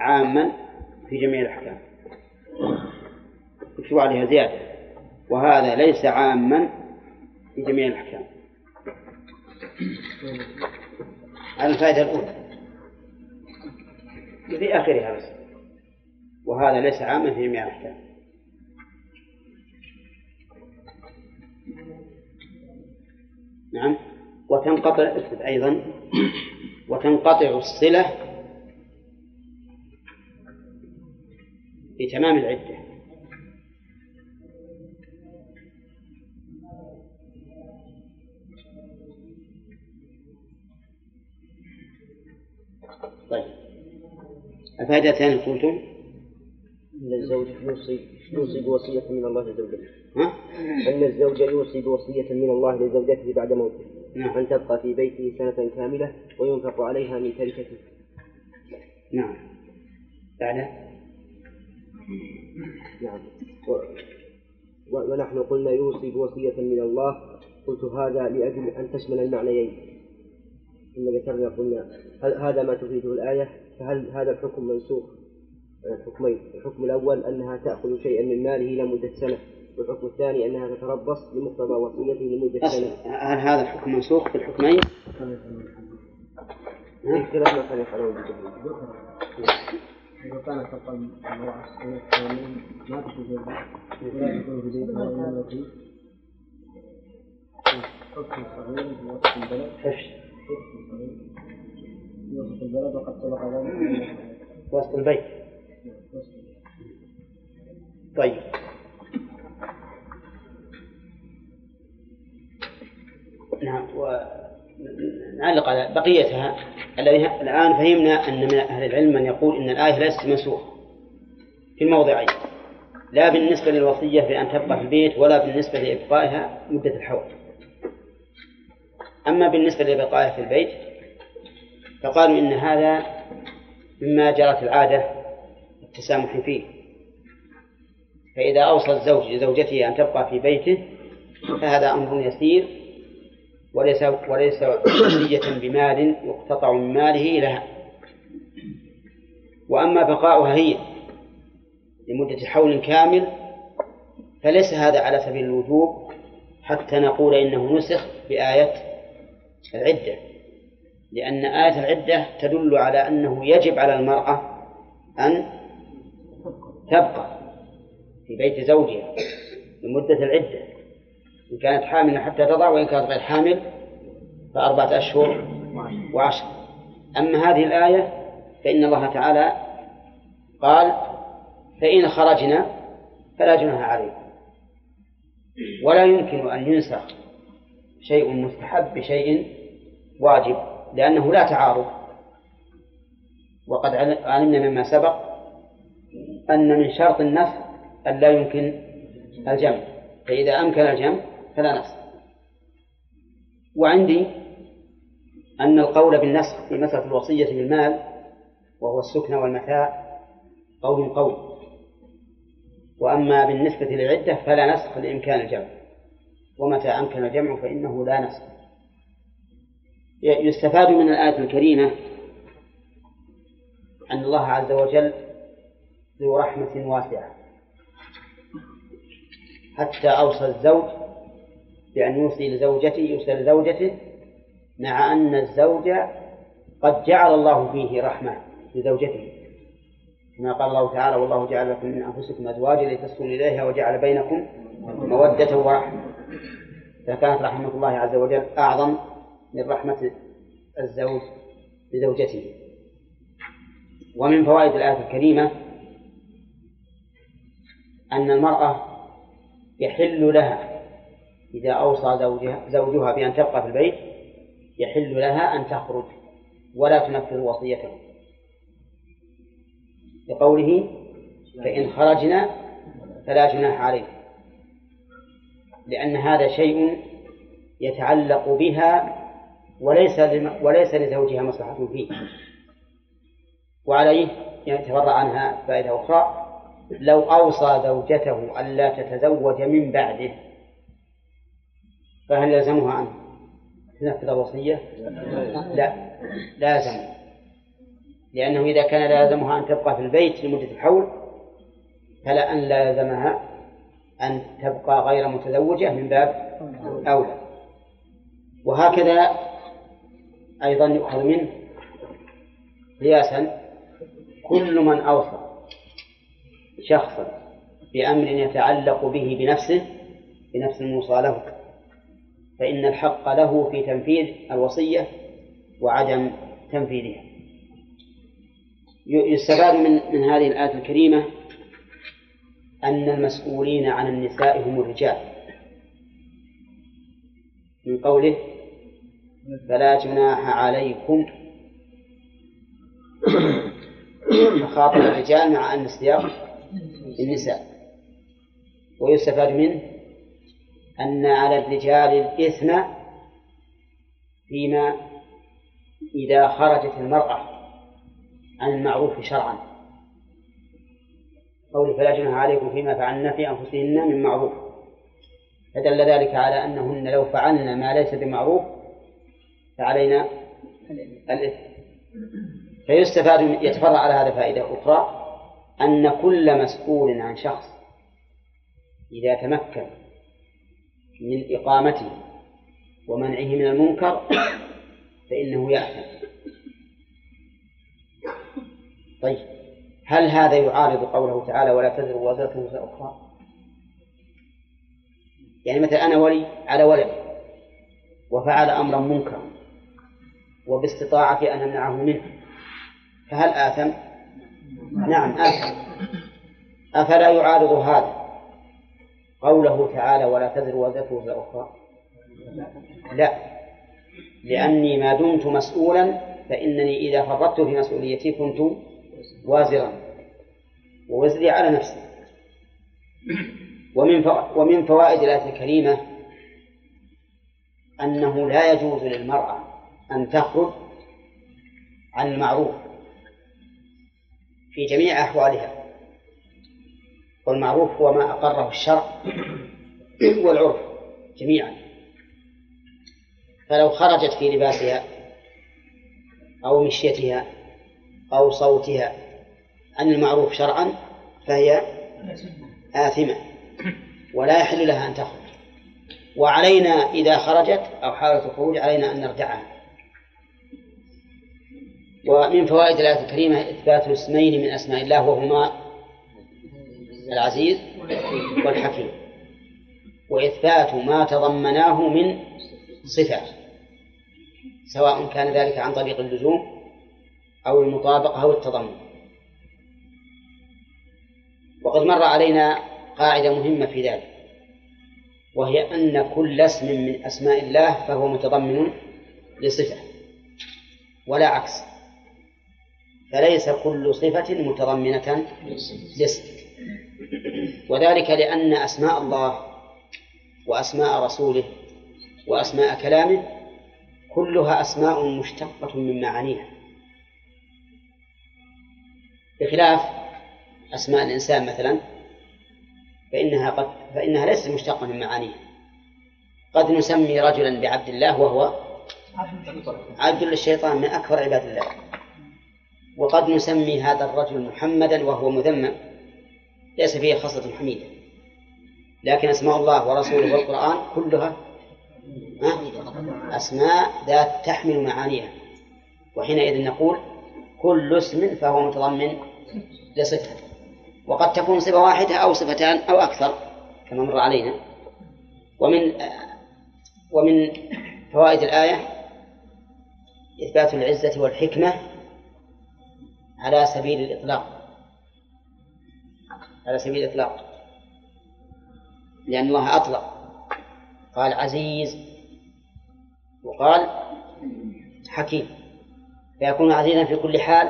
عاما في جميع الأحكام. اكتبوا عليها زيادة. وهذا ليس عاما في جميع الأحكام. الفائدة الأولى. في آخرها بس. وهذا ليس عاما في جميع الأحكام نعم. وتنقطع أيضا. وتنقطع الصلة بتمام العدة. الفائدة الثانية قلتم؟ أن الزوج يوصي يوصي بوصية من الله لزوجته. ها؟ أن الزوج يوصي بوصية من الله لزوجته بعد موته. نعم. أن تبقى في بيته سنة كاملة وينفق عليها من تركته. نعم. بعد؟ نعم. و... و... ونحن قلنا يوصي بوصية من الله. قلت هذا لأجل أن تشمل المعنيين. ثم ذكرنا قلنا هل هذا ما تفيده الآية. فهل هذا الحكم منسوخ؟ الحكمين. الحكم الأول أنها تأخذ شيئا من ماله لمدة سنة والحكم الثاني أنها تتربص بمقتضى وصيته لمدة أصل سنة. هل هذا الحكم منسوخ في الحكمين؟ في خلاف ما كان يفعله إذا كانت تبقى المرأة السنة الثانية ما زوجة ولا تكون في بيتها وإنما في حكم صغير في البلد حكم صغير وسط البلد وقد وسط البيت. طيب. نعم ونعلق على بقيتها الذي الآن فهمنا أن من أهل العلم من يقول أن الآية ليست منسوخة في الموضعين لا بالنسبة للوصية بأن تبقى في البيت ولا بالنسبة لإبقائها مدة الحول أما بالنسبة لإبقائها في البيت فقالوا إن هذا مما جرت العادة التسامح فيه. فإذا أوصى الزوج لزوجته أن تبقى في بيته فهذا أمر يسير وليس وليس وصية بمال يقتطع من ماله لها. وأما بقاؤها هي لمدة حول كامل فليس هذا على سبيل الوجوب حتى نقول إنه نسخ بآية العدة. لأن آية العدة تدل على أنه يجب على المرأة أن تبقى في بيت زوجها لمدة العدة. إن كانت حاملا حتى تضع وإن كانت غير حامل فأربعة أشهر وعشر. أما هذه الآية فإن الله تعالى قال فإن خرجنا فلا جناح عليكم. ولا يمكن أن ينسخ شيء مستحب بشيء واجب. لأنه لا تعارض. وقد علمنا مما سبق أن من شرط النسخ أن لا يمكن الجمع. فإذا أمكن الجمع فلا نسخ وعندي أن القول بالنسخ في مسألة الوصية بالمال وهو السكن والمتاع قول قول. وأما بالنسبة للعدة فلا نسخ لإمكان الجمع. ومتى أمكن الجمع فإنه لا نسخ. يستفاد من الآية الكريمة أن الله عز وجل ذو رحمة واسعة. حتى أوصى الزوج بأن يوصي لزوجته يوصي لزوجته مع أن الزوج قد جعل الله فيه رحمة لزوجته. كما قال الله تعالى والله جعل لكم من أنفسكم أزواجا لتسكنوا إليها وجعل بينكم مودة ورحمة. فكانت رحمة الله عز وجل أعظم من رحمة الزوج لزوجته. ومن فوائد الآية الكريمة أن المرأة يحل لها إذا أوصى زوجها, زوجها بأن تبقى في البيت يحل لها أن تخرج ولا تنفذ وصيته. لقوله فإن خرجنا فلا جناح عليكم لأن هذا شيء يتعلق بها وليس وليس لزوجها مصلحة فيه. وعليه يتفرع عنها فائدة أخرى. لو أوصى زوجته ألا تتزوج من بعده فهل يلزمها أن تنفذ الوصية؟ لا. لازم لأنه إذا كان لازمها أن تبقى في البيت لمدة الحول فلا أن لا يلزمها أن تبقى غير متزوجة من باب أولى. وهكذا أيضا يؤخذ منه قياسا كل من أوصى شخصا بأمر يتعلق به بنفسه بنفس الموصى له. فإن الحق له في تنفيذ الوصية وعدم تنفيذها. يستفاد من من هذه الآية الكريمة أن المسؤولين عن النساء هم الرجال. من قوله فلا جناح عليكم. فخاطب الرجال مع أن السياق النساء ويستفاد منه أن على الرجال الإثم فيما إذا خرجت المرأة عن المعروف شرعا. قول فلا جناح عليكم فيما فعلن في أنفسهن من معروف. فدل ذلك على أنهن لو فعلن ما ليس بمعروف فعلينا الإثم. فيستفاد يتفرع على هذا فائدة أخرى أن كل مسؤول عن شخص إذا تمكن من إقامته ومنعه من المنكر فإنه يأثم. طيب هل هذا يعارض قوله تعالى ولا تزر وزرة وزر أخرى؟ يعني مثلا أنا ولي على ولد وفعل أمرا منكرا وباستطاعتي أن أمنعه منه. فهل آثم؟ نعم آثم. أفلا يعارض هذا؟ قوله تعالى ولا تزر وزرة وزر أخرى. لا. لأني ما دمت مسؤولا فإنني إذا فرطت في مسؤوليتي كنت وازرا. ووزري على نفسي. ومن ومن فوائد الآية الكريمة أنه لا يجوز للمرأة أن تخرج عن المعروف في جميع أحوالها والمعروف هو ما أقره الشرع والعرف جميعا. فلو خرجت في لباسها أو مشيتها أو صوتها عن المعروف شرعا فهي آثمة ولا يحل لها أن تخرج. وعلينا إذا خرجت أو حاولت الخروج علينا أن نردعها. ومن فوائد الآية الكريمة إثبات اسمين من أسماء الله وهما العزيز والحكيم. وإثبات ما تضمناه من صفة سواء كان ذلك عن طريق اللزوم أو المطابقة أو التضمن. وقد مر علينا قاعدة مهمة في ذلك وهي أن كل اسم من أسماء الله فهو متضمن لصفة ولا عكس. فليس كل صفة متضمنة لاسم وذلك لأن أسماء الله وأسماء رسوله وأسماء كلامه كلها أسماء مشتقة من معانيها. بخلاف أسماء الإنسان مثلا فإنها قد فإنها ليست مشتقة من معانيها. قد نسمي رجلا بعبد الله وهو عبد للشيطان من أكبر عباد الله. وقد نسمي هذا الرجل محمدا وهو مذمم. ليس فيه خصلة حميدة. لكن أسماء الله ورسوله والقرآن كلها أسماء ذات تحمل معانيها. وحينئذ نقول كل اسم فهو متضمن لصفة. وقد تكون صفة واحدة أو صفتان أو أكثر كما مر علينا. ومن ومن فوائد الآية إثبات العزة والحكمة على سبيل الإطلاق. على سبيل الإطلاق. لأن الله أطلق. قال عزيز. وقال حكيم. فيكون عزيزا في كل حال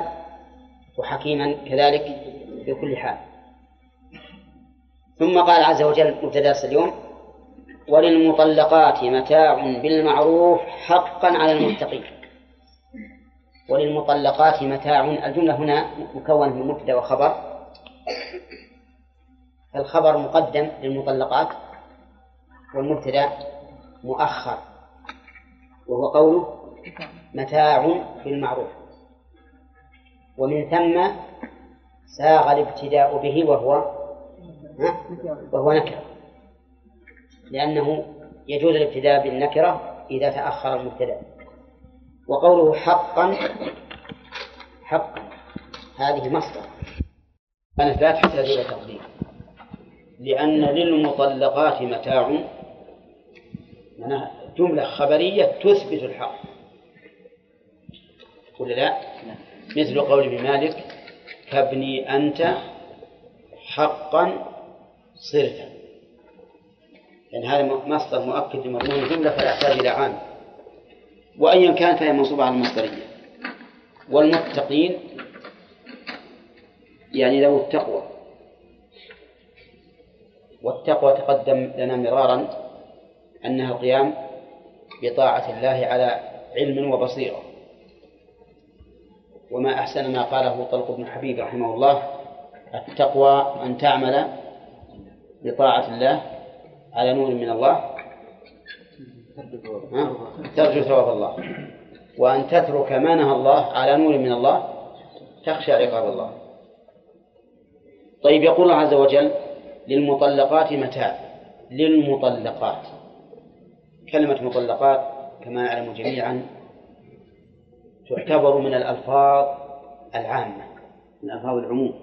وحكيما كذلك في كل حال. ثم قال عز وجل مبتدأ اليوم وللمطلقات متاع بالمعروف حقا على المتقين. وللمطلقات متاع الجملة هنا مكونة من مبتدأ وخبر. الخبر مقدم للمطلقات والمبتدأ مؤخر وهو قوله متاع بالمعروف ومن ثم ساغ الابتداء به وهو وهو نكرة. لأنه يجوز الابتداء بالنكرة إذا تأخر المبتدأ. وقوله حقا حقا. هذه مصدر. كانت لا تحتاج إلى تقديم لأن للمطلقات متاع. جملة خبرية تثبت الحق. ولا لا؟ مثل قول ابن مالك كابني أنت حقا صرفا. لأن يعني هذا مصدر مؤكد لمضمون الجملة فلا يحتاج إلى عام. وأيا كان فهي منصوبة على المصدرية. والمتقين يعني ذوي التقوى. والتقوى تقدم لنا مرارا أنها القيام بطاعة الله على علم وبصيرة. وما أحسن ما قاله طلق بن حبيب رحمه الله التقوى أن تعمل بطاعة الله على نور من الله ترجو ثواب الله. وأن تترك ما نهى الله على نور من الله تخشى عقاب الله. طيب يقول الله عز وجل للمطلقات متاع للمطلقات. كلمة مطلقات كما نعلم جميعا تعتبر من الألفاظ العامة من ألفاظ العموم.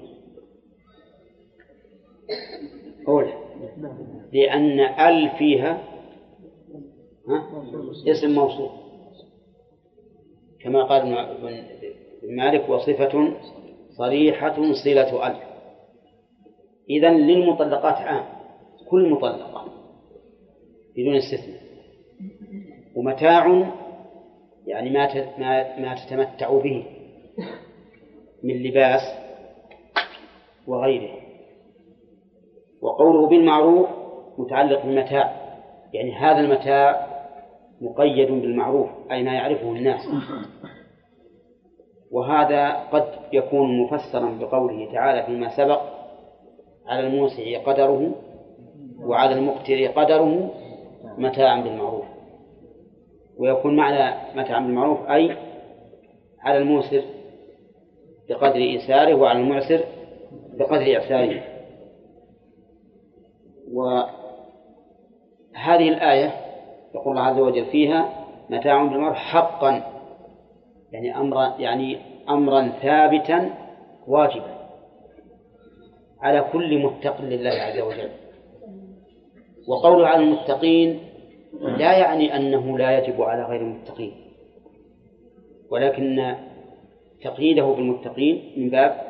قول لأن أل فيها اسم موصول كما قال ابن مالك وصفة صريحة صلة ال إذا للمطلقات عام كل مطلقة بدون استثناء. ومتاع يعني ما ما تتمتع به من لباس وغيره. وقوله بالمعروف متعلق بالمتاع يعني هذا المتاع مقيد بالمعروف أي ما يعرفه الناس. وهذا قد يكون مفسرا بقوله تعالى فيما سبق على الموسع قدره وعلى المقتر قدره متاعا بالمعروف. ويكون معنى متاعا بالمعروف أي على الموسر بقدر إيساره وعلى المعسر بقدر إعساره وهذه الآية يقول الله عز وجل فيها متاع بالمعروف حقا يعني أمرا يعني أمرا ثابتا واجبا على كل متق لله عز وجل. وقوله على المتقين لا يعني أنه لا يجب على غير المتقين ولكن تقييده بالمتقين من باب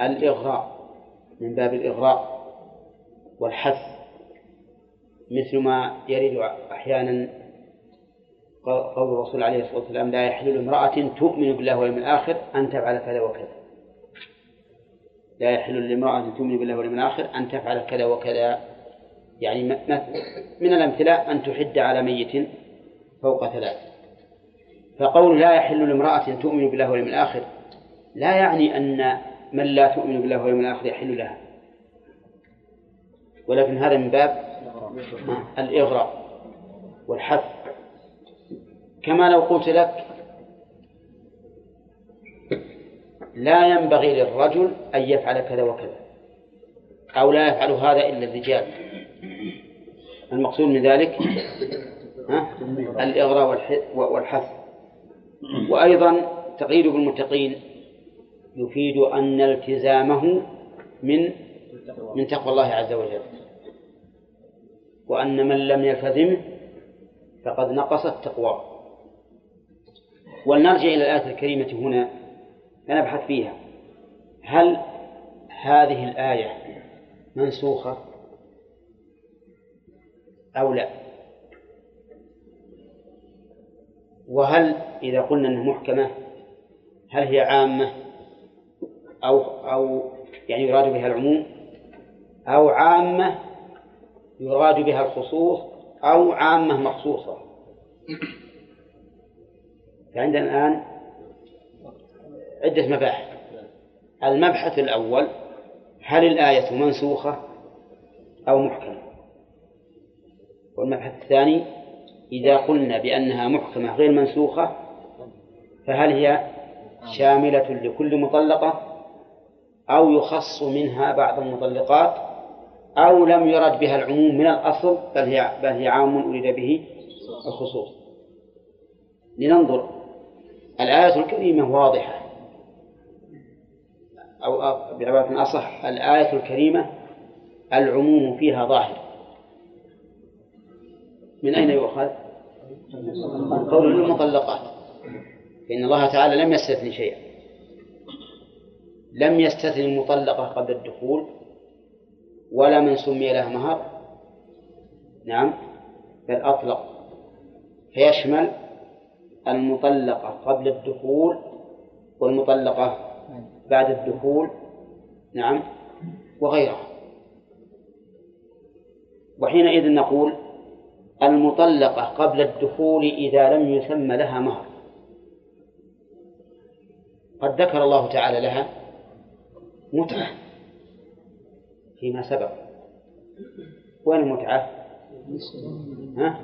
الإغراء من باب الإغراء والحث. مثل ما يرد أحيانا قول الرسول عليه الصلاة والسلام لا يحل لامرأة تؤمن بالله واليوم الآخر أن تفعل كذا وكذا. لا يحل لامرأة تؤمن بالله واليوم الآخر أن تفعل كذا وكذا. يعني من الأمثلة أن تحد على ميت فوق ثلاث. فقول لا يحل لامرأة تؤمن بالله واليوم الآخر لا يعني أن من لا تؤمن بالله واليوم الآخر يحل لها. ولكن هذا من باب الإغراء والحث كما لو قلت لك لا ينبغي للرجل أن يفعل كذا وكذا أو لا يفعل هذا إلا الرجال. المقصود من ذلك الإغراء والحث وأيضا تقييد بالمتقين يفيد أن التزامه من من تقوى الله عز وجل. وأن من لم يلتزمه فقد نقصت تقواه ولنرجع إلى الآية الكريمة هنا فنبحث فيها. هل هذه الآية منسوخة أو لا؟ وهل إذا قلنا أنها محكمة هل هي عامة أو أو يعني يراد بها العموم؟ أو عامة يراد بها الخصوص أو عامة مخصوصة. فعندنا الآن عدة مباحث. المبحث الأول هل الآية منسوخة أو محكمة؟ والمبحث الثاني إذا قلنا بأنها محكمة غير منسوخة فهل هي شاملة لكل مطلقة أو يخص منها بعض المطلقات؟ أو لم يرد بها العموم من الأصل بل هي بل هي عام أريد به الخصوص. لننظر. الآية الكريمة واضحة. أو بعبارة أصح الآية الكريمة العموم فيها ظاهر. من أين يؤخذ؟ من قول المطلقات. فإن الله تعالى لم يستثني شيئا. لم يستثني المطلقة قبل الدخول. ولا من سمي لها مهر. نعم. بل أطلق فيشمل المطلقة قبل الدخول والمطلقة بعد الدخول. نعم. وغيرها. وحينئذ نقول المطلقة قبل الدخول إذا لم يسمى لها مهر. قد ذكر الله تعالى لها متعة. فيما سبق وين المتعة؟ ها؟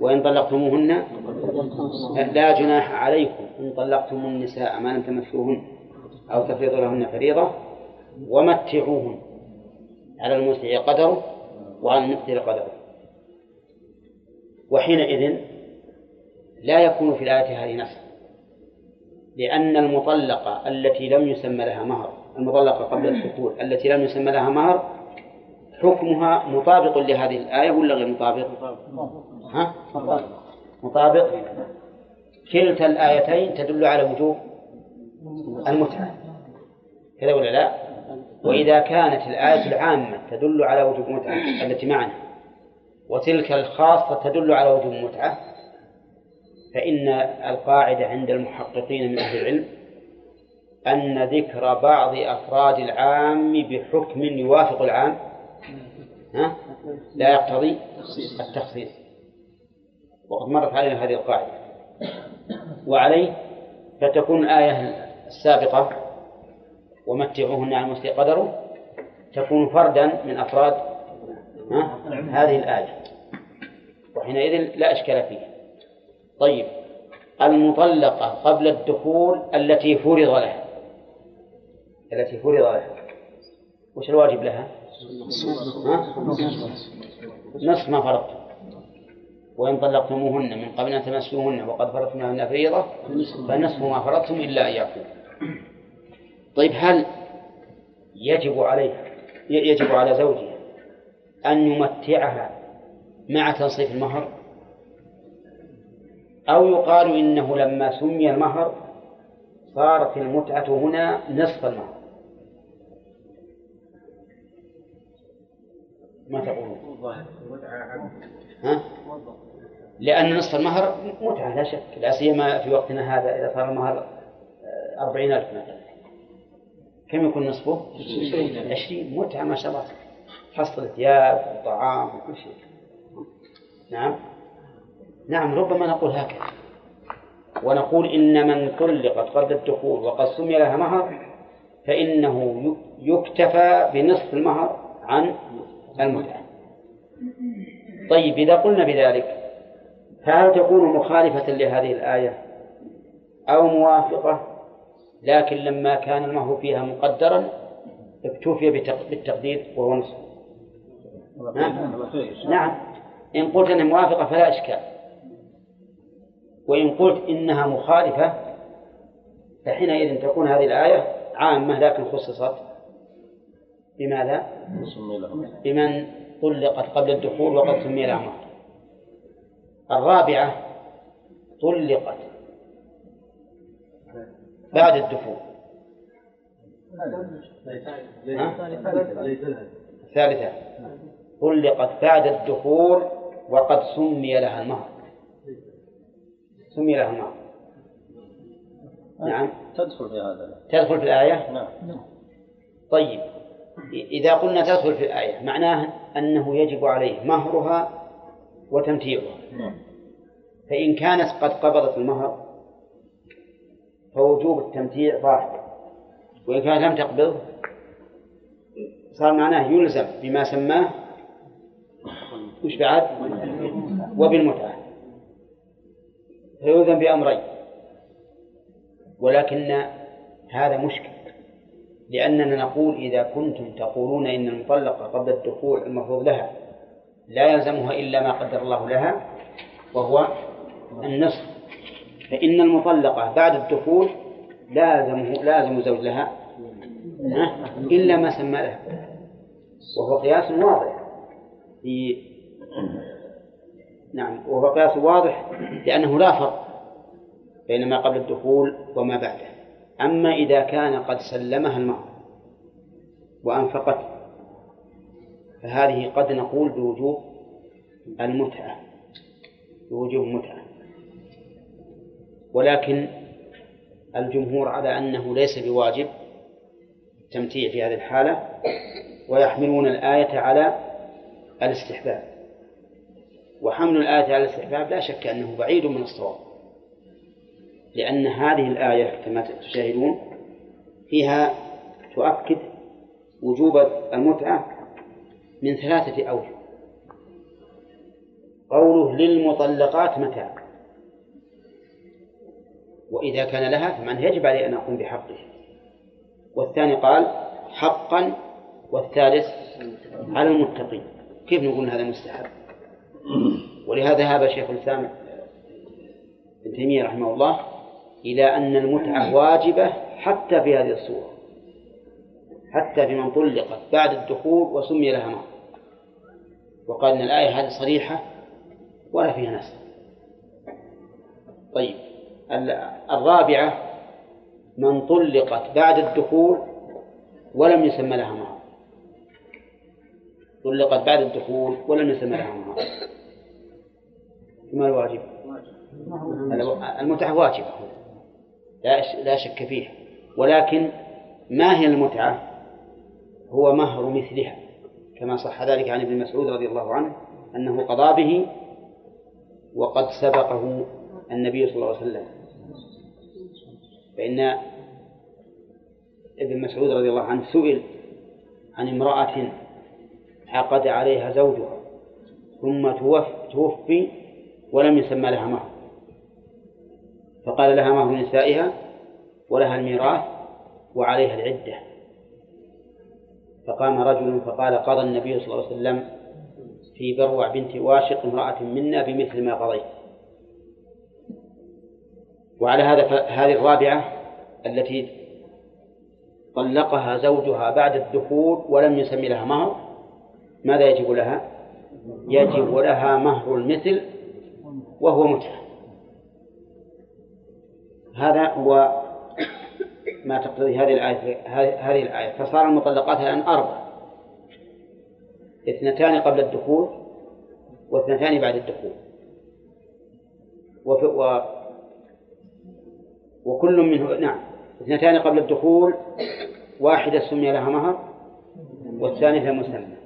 وإن طلقتموهن لا جناح عليكم إن طلقتم النساء ما لم تمسوهن أو تفرضوا لهن فريضة ومتعوهن على المسع قدره وعلى المقتل قدره وحينئذ لا يكون في الآية هذه نص لأن المطلقة التي لم يسمى لها مهر المطلقة قبل الدخول التي لم يسمى لها مهر حكمها مطابق لهذه الآية ولا غير مطابق؟ ها؟ مطابق كلتا الآيتين تدل على وجوب المتعة كذا ولا لا؟ وإذا كانت الآية العامة تدل على وجوب المتعة التي معنا وتلك الخاصة تدل على وجوب المتعة فإن القاعدة عند المحققين من أهل العلم أن ذكر بعض أفراد العام بحكم يوافق العام؟ ها؟ لا يقتضي التخصيص. وقد مرت علينا هذه القاعدة. وعليه فتكون الآية السابقة ومتعوهن على المسيء قدره تكون فردا من أفراد ها؟ هذه الآية. وحينئذ لا إشكال فيه طيب. المطلقة قبل الدخول التي فرض لها. التي فرض لها وش الواجب لها؟ نصف ما فرضتم وإن طلقتموهن من قبل أن تمسوهن وقد فرضتم لهن فريضة فنصف ما فرضتم إلا أن يعفو طيب هل يجب عليها يجب على زوجها أن يمتعها مع تنصيف المهر؟ أو يقال إنه لما سمي المهر صارت المتعة هنا نصف المهر. ما تقولون ها؟ لأن نصف المهر متعة لا شك. لا سيما في وقتنا هذا إذا صار المهر أربعين ألف مثلا كم يكون نصفه؟ عشرين متعة ما شاء الله. حصل ثياب وطعام وكل شيء. نعم. نعم ربما نقول هكذا. ونقول إن من طلقت قبل الدخول وقد سمي لها مهر فإنه يكتفى بنصف المهر عن المتعة. طيب إذا قلنا بذلك فهل تكون مخالفة لهذه الآية أو موافقة؟ لكن لما كان المهر فيها مقدرا اكتفي بالتقدير وهو نصف. نعم. نعم. إن قلت أنها موافقة فلا إشكال. وإن قلت إنها مخالفة فحينئذ تكون هذه الآية عامة لكن خصصت بماذا؟ بمن طلقت قبل الدخول وقد سمي لها مهر الرابعة طلقت بعد الدخول. الثالثة طلقت بعد الدخول وقد سمي لها المهر سمي لها المهر نعم. تدخل في هذا. تدخل في الآية؟ نعم. طيب. إذا قلنا تدخل في الآية معناه أنه يجب عليه مهرها وتمتيعها. فإن كانت قد قبضت المهر فوجوب التمتيع ظاهر. وإن كانت لم تقبض صار معناه يلزم بما سماه وش بعد وبالمتعة. فيلزم بأمرين ولكن هذا مشكل. لأننا نقول إذا كنتم تقولون إن المطلقة قبل الدخول المفروض لها لا يلزمها إلا ما قدر الله لها وهو النصف فإن المطلقة بعد الدخول لازمه لازم زوج لها إلا ما سمى لها. وهو قياس واضح في نعم وهو قياس واضح لأنه لا فرق بين ما قبل الدخول وما بعده. أما إذا كان قد سلمها المهر وأنفقت فهذه قد نقول بوجوب المتعة بوجوب المتعة ولكن الجمهور على أنه ليس بواجب التمتيع في هذه الحالة ويحملون الآية على الاستحباب. وحمل الآية على الاستحباب لا شك أنه بعيد من الصواب. لأن هذه الآية كما تشاهدون فيها تؤكد وجوب المتعة من ثلاثة أوجه. قوله للمطلقات متاع. وإذا كان لها فمن يجب عليه أن أقوم بحقه. والثاني قال حقا والثالث على المتقين. كيف نقول هذا مستحب؟ ولهذا ذهب شيخ الإسلام ابن تيمية رحمه الله إلى أن المتعة واجبة حتى في هذه الصورة. حتى في من طلقت بعد الدخول وسمي لها مهر وقال أن الآية هذه صريحة ولا فيها نسخ. طيب الرابعة من طلقت بعد الدخول ولم يسمى لها مهر طلقت بعد الدخول ولم يسمى لها مهر ما الواجب؟ المتعة واجبة. لا شك فيه ولكن ما هي المتعة؟ هو مهر مثلها. كما صح ذلك عن ابن مسعود رضي الله عنه أنه قضى به وقد سبقه النبي صلى الله عليه وسلم. فإن ابن مسعود رضي الله عنه سئل عن امرأة عقد عليها زوجها ثم توفي ولم يسمى لها مهر. فقال لها مهر نسائها ولها الميراث وعليها العدة. فقام رجل فقال قضى النبي صلى الله عليه وسلم في بروع بنت واشق امرأة منا بمثل ما قضيت. وعلى هذا هذه الرابعة التي طلقها زوجها بعد الدخول ولم يسمي لها مهر ماذا يجب لها؟ يجب لها مهر المثل وهو متعة. هذا هو ما تقتضي هذه الآية هذه الآية. فصار المطلقات الآن أربع. اثنتان قبل الدخول واثنتان بعد الدخول. وفي و وكل منه نعم. اثنتان قبل الدخول واحدة سمي لها مهر والثانية لم يسمى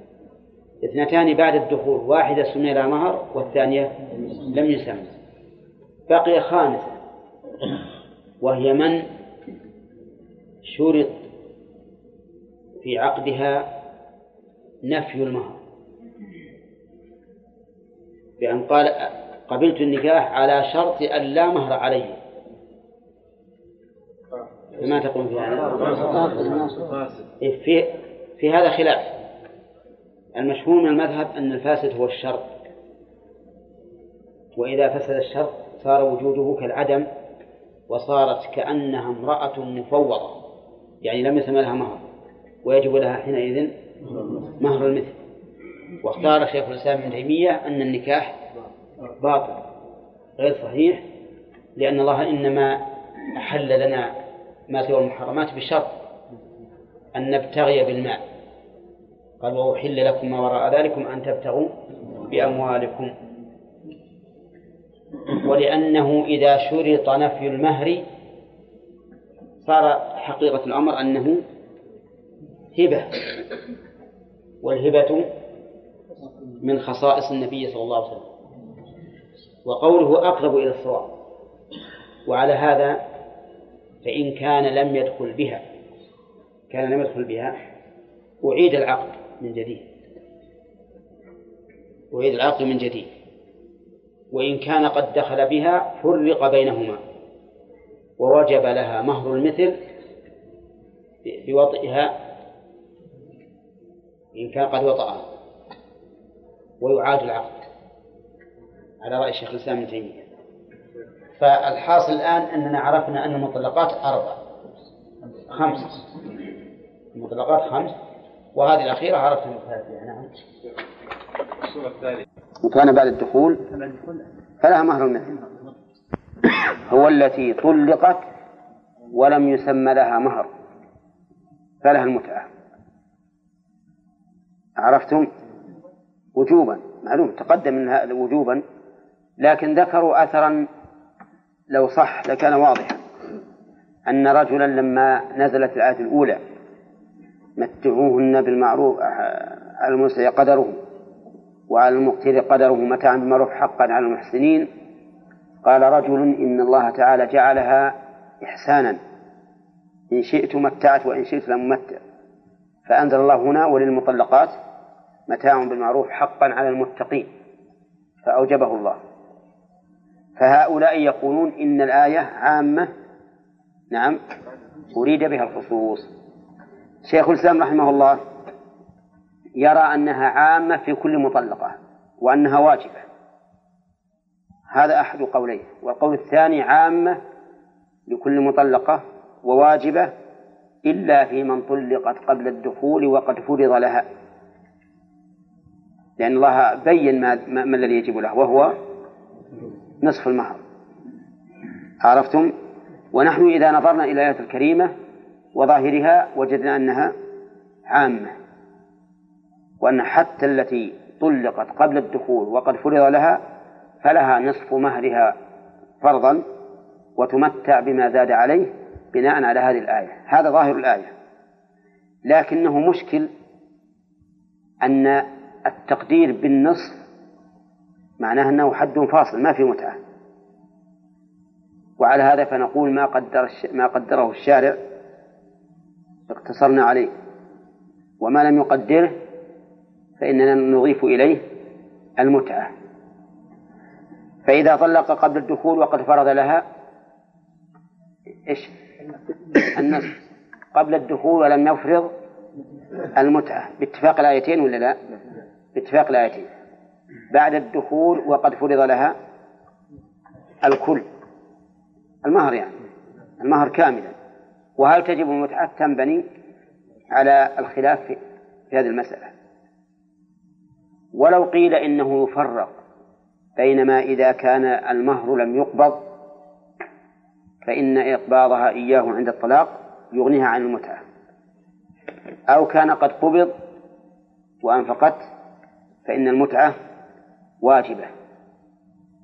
اثنتان بعد الدخول واحدة سمي لها مهر والثانية لم يسمى. بقي خامسة. وهي من؟ شرط في عقدها نفي المهر. بأن قال قبلت النكاح على شرط أن لا مهر عليه. فما تقول في هذا؟ إيه، في في هذا خلاف. المشهور من المذهب أن الفاسد هو الشرط. وإذا فسد الشرط صار وجوده كالعدم. وصارت كأنها امرأة مفوضة يعني لم يسمى لها مهر ويجب لها حينئذ مهر المثل. واختار شيخ الإسلام ابن تيمية أن النكاح باطل غير صحيح لأن الله إنما أحل لنا ما سوى المحرمات بشرط أن نبتغي بالمال. قال وأحل لكم ما وراء ذلكم أن تبتغوا بأموالكم. ولأنه إذا شرط نفي المهر صار حقيقة الأمر أنه هبة والهبة من خصائص النبي صلى الله عليه وسلم. وقوله أقرب إلى الصواب وعلى هذا فإن كان لم يدخل بها كان لم يدخل بها أعيد العقد من جديد. أعيد العقد من جديد. وإن كان قد دخل بها فرق بينهما ووجب لها مهر المثل بوطئها إن كان قد وطأها ويعاد العقد على رأي الشيخ الإسلام ابن تيمية. فالحاصل الآن أننا عرفنا أن المطلقات أربع خمس. المطلقات خمس وهذه الأخيرة عرفت من نعم. وكان بعد الدخول فلها مهر المثل هو التي طلقت ولم يسمى لها مهر. فلها المتعة. عرفتم؟ وجوبا. معلوم تقدم من وجوبا. لكن ذكروا أثرا لو صح لكان واضحا. أن رجلا لما نزلت الآية الأولى متعوهن بالمعروف على المسع قدره. وعلى المقتر قدره متاعا بالمعروف حقا على المحسنين. قال رجل إن الله تعالى جعلها إحسانا. إن شئت متعت وإن شئت لم أمتع فأنزل الله هنا وللمطلقات متاع بالمعروف حقا على المتقين. فأوجبه الله. فهؤلاء يقولون إن الآية عامة. نعم. أريد بها الخصوص. شيخ الإسلام رحمه الله يرى أنها عامة في كل مطلقة وأنها واجبة. هذا أحد قوليه. والقول الثاني عامة لكل مطلقة وواجبة إلا في من طلقت قبل الدخول وقد فرض لها. لأن الله بين ما, ما الذي يجب له وهو نصف المهر. عرفتم؟ ونحن إذا نظرنا إلى الآية الكريمة وظاهرها وجدنا أنها عامة. وأن حتى التي طلقت قبل الدخول وقد فرض لها فلها نصف مهرها فرضا وتمتع بما زاد عليه بناء على هذه الآية. هذا ظاهر الآية. لكنه مشكل أن التقدير بالنصف معناه أنه حد فاصل ما في متعة. وعلى هذا فنقول ما قدر ما قدره الشارع اقتصرنا عليه. وما لم يقدره فإننا نضيف إليه المتعة. فإذا طلق قبل الدخول وقد فرض لها إيش؟ النصف. قبل الدخول ولم يفرض المتعة. باتفاق الآيتين ولا لا؟ باتفاق الآيتين. بعد الدخول وقد فرض لها الكل. المهر يعني. المهر كاملا. وهل تجب المتعة؟ تنبني على الخلاف في هذه المسألة. ولو قيل إنه يفرق بينما إذا كان المهر لم يقبض فإن إقباضها إياه عند الطلاق يغنيها عن المتعة. أو كان قد قبض وأنفقت فإن المتعة واجبة.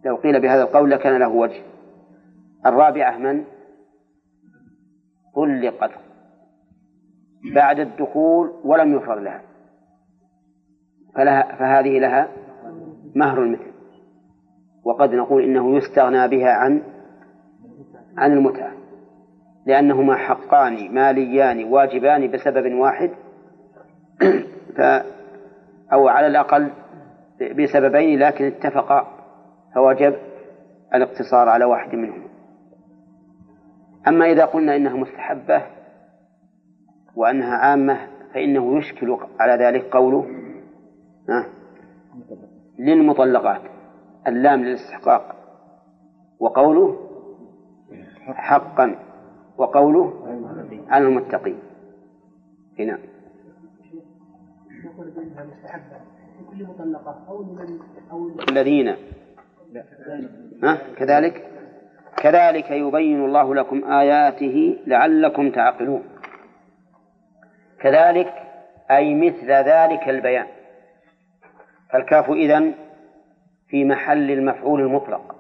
لو قيل بهذا القول لكان له وجه. الرابعة من؟ طلقت. بعد الدخول ولم يفرض لها. فلها فهذه لها مهر المثل وقد نقول إنه يستغنى بها عن عن المتعة. لأنهما حقان ماليان واجبان بسبب واحد. ف أو على الأقل بسببين لكن اتفقا فوجب الاقتصار على واحد منهما. أما إذا قلنا إنها مستحبة وأنها عامة فإنه يشكل على ذلك قوله للمطلقات. اللام للاستحقاق. وقوله حقا. وقوله على المتقين. هنا لكل مطلقة الذين. ها؟ كذلك. كذلك يبين الله لكم آياته لعلكم تعقلون. كذلك أي مثل ذلك البيان. فالكاف إذن في محل المفعول المطلق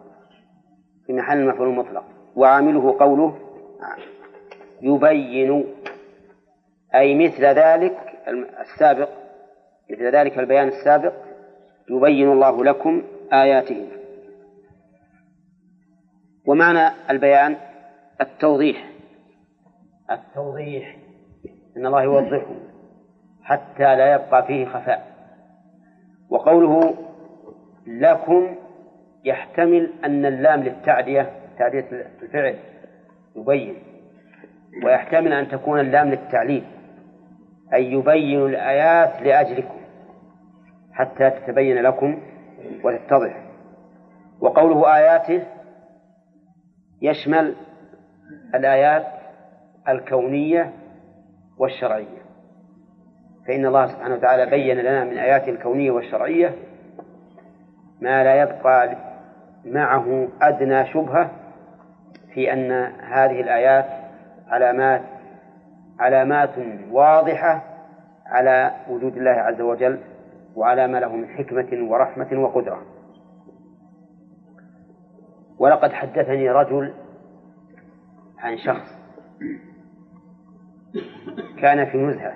في محل المفعول المطلق. وعامله قوله يبين أي مثل ذلك السابق مثل ذلك البيان السابق يبين الله لكم آياته. ومعنى البيان التوضيح. التوضيح. أن الله يوضحه حتى لا يبقى فيه خفاء. وقوله لكم يحتمل أن اللام للتعدية تعدية الفعل يبين ويحتمل أن تكون اللام للتعليل أي يبين الآيات لأجلكم حتى تتبين لكم وتتضح. وقوله آياته يشمل الآيات الكونية والشرعية. فإن الله سبحانه وتعالى بين لنا من آياته الكونية والشرعية ما لا يبقى معه أدنى شبهة في أن هذه الآيات علامات علامات واضحة على وجود الله عز وجل وعلى ما له من حكمة ورحمة وقدرة. ولقد حدثني رجل عن شخص كان في نزهة.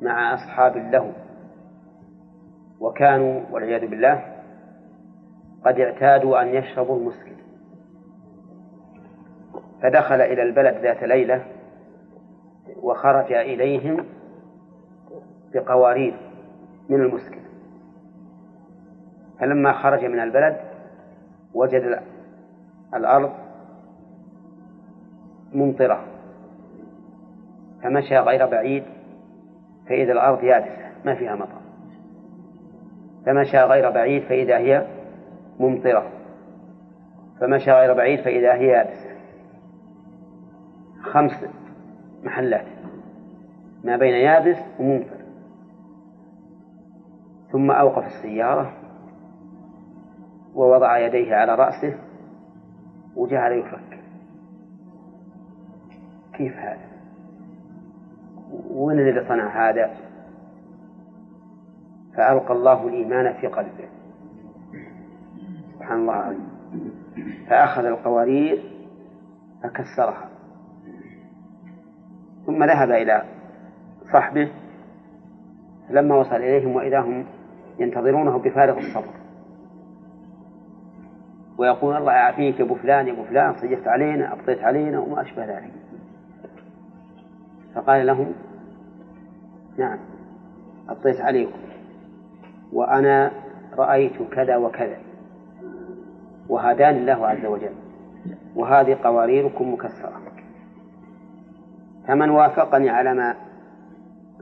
مع أصحاب له. وكانوا والعياذ بالله قد اعتادوا أن يشربوا المسكر فدخل إلى البلد ذات ليلة وخرج إليهم بقوارير من المسكر فلما خرج من البلد وجد الأرض ممطرة فمشى غير بعيد فإذا الأرض يابسة ما فيها مطر. فمشى غير بعيد فإذا هي ممطرة. فمشى غير بعيد فإذا هي يابسة. خمس محلات. ما بين يابس وممطر. ثم أوقف السيارة ووضع يديه على رأسه وجعل يفكر كيف هذا؟ وين الذي صنع هذا؟ فألقى الله الإيمان في قلبه. سبحان الله العظيم. فأخذ القوارير فكسرها. ثم ذهب إلى صحبه لما وصل إليهم وإذا هم ينتظرونه بفارغ الصبر. ويقول الله يعافيك يا ابو فلان يا ابو فلان صيحت علينا أبطيت علينا وما أشبه ذلك. فقال لهم نعم ابطيت عليكم وأنا رأيت كذا وكذا وهداني الله عز وجل وهذه قواريركم مكسرة. فمن وافقني على ما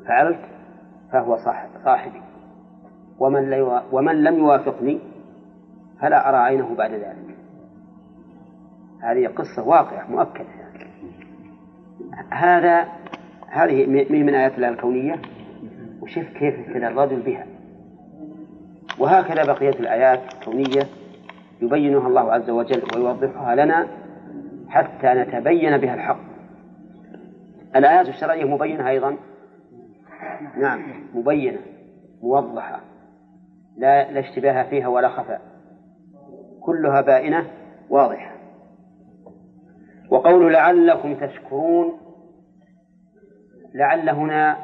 فعلت فهو صاحب صاحبي. ومن, ومن لم يوافقني فلا أرى عينه بعد ذلك. هذه قصة واقعة مؤكدة. هذا هذه من آيات الله الكونية؟ وشوف كيف ابتلى الرجل بها. وهكذا بقية الآيات الكونية يبينها الله عز وجل ويوضحها لنا حتى نتبين بها الحق. الآيات الشرعية مبينة أيضا؟ نعم مبينة موضحة لا لا اشتباه فيها ولا خفاء كلها بائنة واضحة. وقول لعلكم تشكرون لعل هنا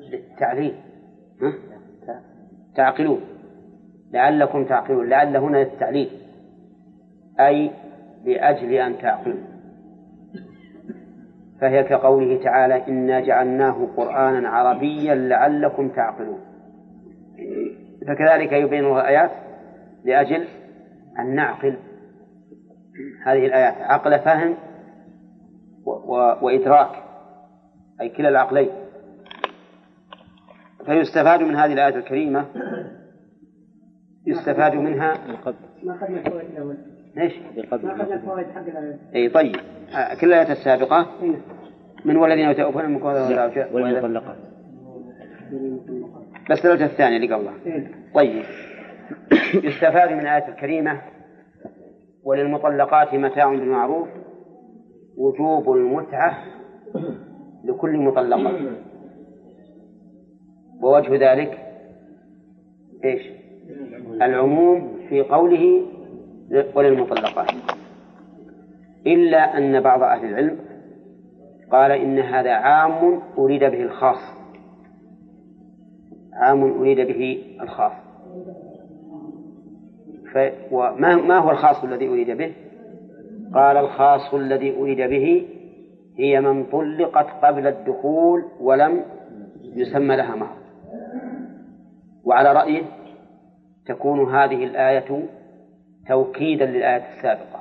للتعليل تعقلون. لعلكم تعقلون. لعل هنا للتعليل أي لأجل أن تعقلوا فهي كقوله تعالى إنا جعلناه قرآنا عربيا لعلكم تعقلون. فكذلك يبين الله الآيات لأجل أن نعقل هذه الآيات. عقل فهم. وإدراك. أي كلا العقلين. فيستفاد من هذه الآية الكريمة. يستفاد منها ما أخذنا الفوائد الأول. إيش؟ ما أخذنا الفوائد حق الآية. إي طيب. كل الآيات السابقة. إيه. من والذين يتوفون منكم والمطلقات بس الوجه الثاني اللي إيه. طيب. يستفاد من الآية الكريمة. وللمطلقات متاع بالمعروف. وجوب المتعة. لكل مطلقة. ووجه ذلك إيش؟ العموم في قوله وللمطلقات إلا أن بعض أهل العلم قال إن هذا عام أريد به الخاص. عام أريد به الخاص. ف... وما ما هو الخاص الذي أريد به؟ قال الخاص الذي أريد به هي من طلقت قبل الدخول ولم يسمى لها مهر. وعلى رأيه تكون هذه الآية توكيدا للآية السابقة.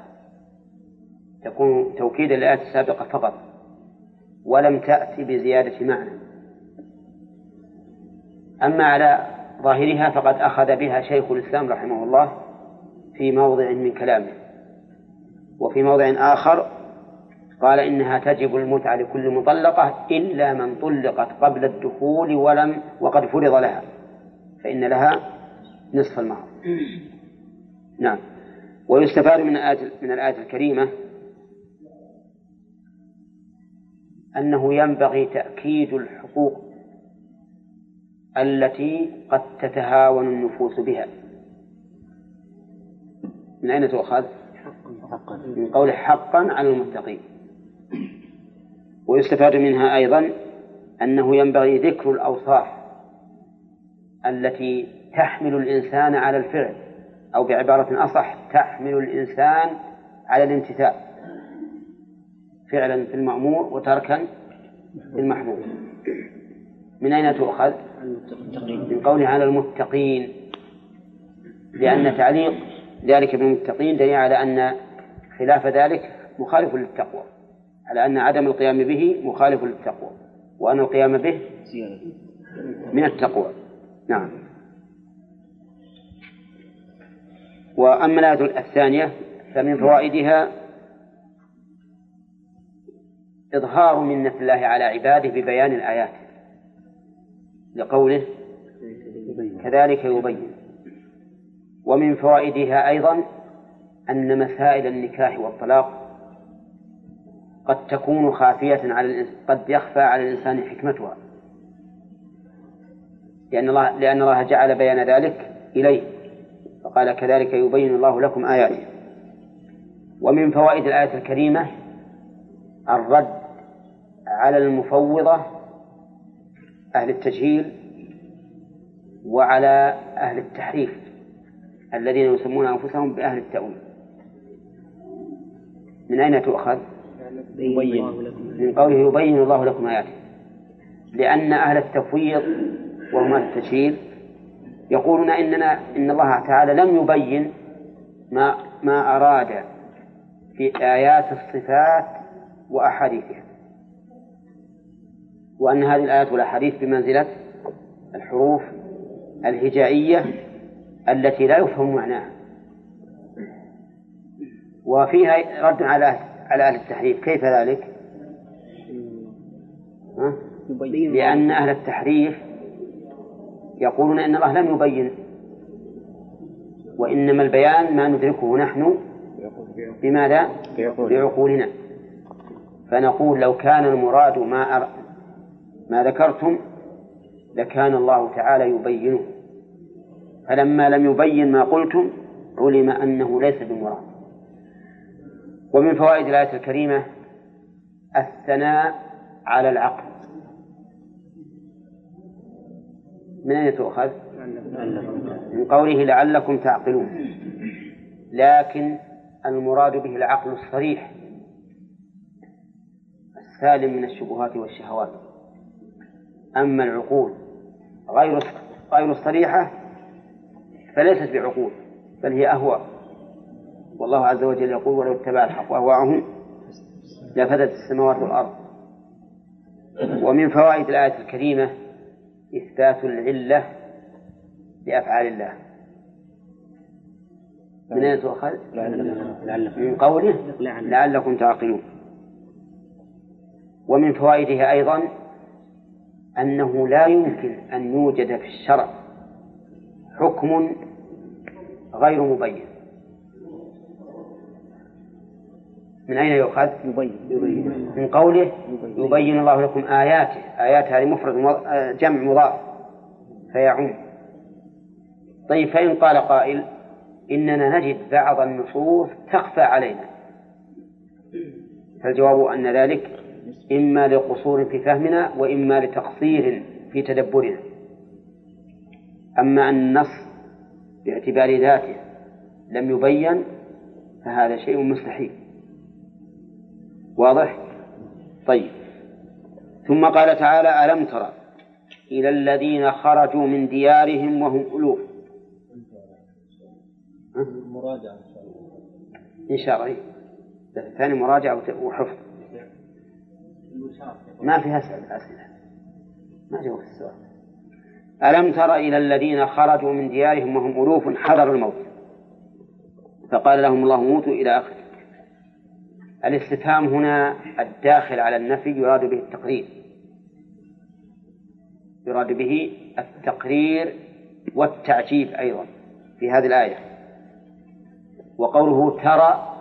تكون توكيدا للآية السابقة فقط. ولم تأتي بزيادة معنى. أما على ظاهرها فقد أخذ بها شيخ الإسلام رحمه الله في موضع من كلامه. وفي موضع آخر قال إنها تجب المتعة لكل مطلقة إلا من طلقت قبل الدخول ولم وقد فرض لها فإن لها نصف المهر. نعم. ويستفاد من الآية من الآية الكريمة أنه ينبغي تأكيد الحقوق التي قد تتهاون النفوس بها. من أين تؤخذ؟ من قول حقا على المتقين. ويستفاد منها أيضا أنه ينبغي ذكر الأوصاف التي تحمل الإنسان على الفعل أو بعبارة أصح تحمل الإنسان على الامتثال فعلا في المأمور وتركا في المحمود من أين تؤخذ؟ من قوله على المتقين لأن تعليق ذلك بالمتقين دليل على أن خلاف ذلك مخالف للتقوى. على أن عدم القيام به مخالف للتقوى وأن القيام به من التقوى. نعم. وأما الآية الثانية فمن فوائدها إظهار منة الله على عباده ببيان الآيات لقوله كذلك يبين. ومن فوائدها أيضا أن مسائل النكاح والطلاق قد تكون خافية على الإنسان قد يخفى على الإنسان حكمتها. لأن الله لأن الله جعل بيان ذلك إليه فقال كذلك يبين الله لكم آياته. ومن فوائد الآية الكريمة الرد على المفوضة أهل التجهيل وعلى أهل التحريف الذين يسمون أنفسهم بأهل التأويل. من أين تؤخذ؟ يبين من قوله يبين الله لكم آياته. لأن أهل التفويض وهم أهل التشهير يقولون إننا إن الله تعالى لم يبين ما ما أراد في آيات الصفات وأحاديثها. وأن هذه الآيات والأحاديث بمنزلة الحروف الهجائية التي لا يفهم معناها. وفيها رد على على أهل التحريف كيف ذلك؟ ها؟ لأن أهل التحريف يقولون إن الله لم يبين وإنما البيان ما ندركه نحن بماذا؟ بعقولنا فنقول لو كان المراد ما أر... ما ذكرتم لكان الله تعالى يبينه فلما لم يبين ما قلتم علم أنه ليس بمراد ومن فوائد الآية الكريمة الثناء على العقل. من أين تؤخذ؟ من قوله لعلكم تعقلون. لكن المراد به العقل الصريح السالم من الشبهات والشهوات. أما العقول غير غير الصريحة فليست بعقول بل هي أهواء. والله عز وجل يقول ولو اتبع الحق أهواءهم لفسدت السماوات والأرض. ومن فوائد الآية الكريمة إثبات العلة لأفعال الله. من أين تؤخذ؟ من قوله لعلكم تعقلون. ومن فوائدها أيضا أنه لا يمكن أن يوجد في الشرع حكم غير مبين. من أين يؤخذ؟ يبين. من قوله يبين. الله لكم آياته. آيات هذه مفرد جمع مضاف. فيعم. طيب فإن قال قائل إننا نجد بعض النصوص تخفى علينا. فالجواب أن ذلك إما لقصور في فهمنا وإما لتقصير في تدبرنا. أما أن النص باعتبار ذاته لم يبين فهذا شيء مستحيل. واضح؟ طيب. ثم قال تعالى ألم ترى إلى الذين خرجوا من ديارهم وهم ألوف؟ مراجعة إن شاء الله. الثاني مراجعة وحفظ. ما فيها أسئلة ما جاوب السؤال. ألم تر إلى الذين خرجوا من ديارهم وهم ألوف حذر الموت؟ فقال لهم الله موتوا إلى آخره. الاستفهام هنا الداخل على النفي يراد به التقرير. يراد به التقرير والتعجيب أيضا في هذه الآية. وقوله ترى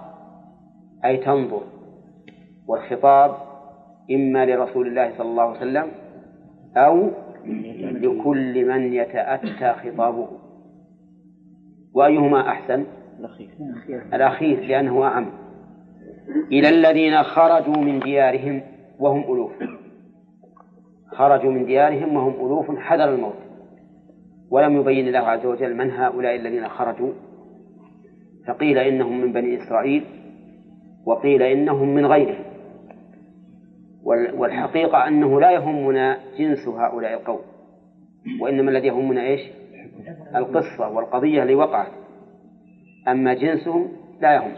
أي تنظر. والخطاب إما لرسول الله صلى الله عليه وسلم أو لكل من يتأتى خطابه. وأيهما أحسن؟ الأخير. لأنه أعم. إلى الذين خرجوا من ديارهم وهم ألوف. خرجوا من ديارهم وهم ألوف حذر الموت. ولم يبين الله عز وجل من هؤلاء الذين خرجوا. فقيل إنهم من بني إسرائيل وقيل إنهم من غيرهم. والحقيقة أنه لا يهمنا جنس هؤلاء القوم وإنما الذي يهمنا إيش؟ القصة والقضية اللي وقعت. أما جنسهم لا يهم.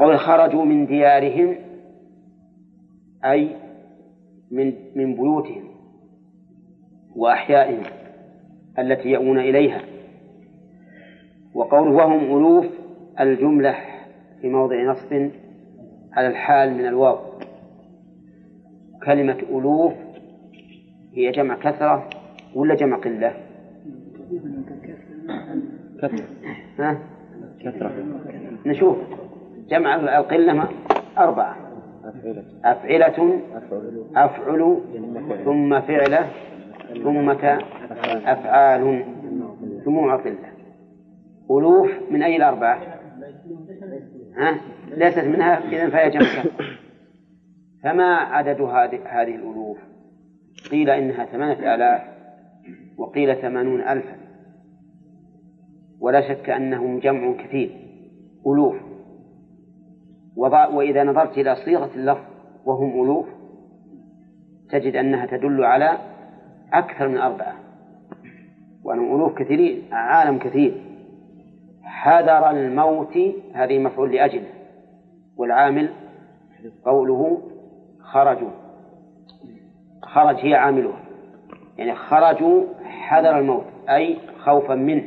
وقول خرجوا من ديارهم أي من من بيوتهم وأحيائهم التي يأوون إليها وقول وهم ألوف الجملة في موضع نصب على الحال من الواو كلمة ألوف هي جمع كثرة ولا جمع قلة؟ كثرة ها؟ كثرة نشوف جمع القلة أربعة. أفعلة. أفعل. ثم فعلة ثم أفعال. جموع قلة. ألوف من أي الأربعة؟ ها؟ ليست منها إذا فهي جمع فما عدد هذه هذه الألوف؟ قيل إنها ثمانية آلاف وقيل ثمانون ألفا. ولا شك أنهم جمع كثير. ألوف. وإذا نظرت إلى صيغة اللفظ وهم ألوف تجد أنها تدل على أكثر من أربعة. وأنهم ألوف كثيرين عالم كثير. حذر الموت هذه مفعول لأجله والعامل قوله خرجوا. خرج هي عاملها. يعني خرجوا حذر الموت أي خوفا منه.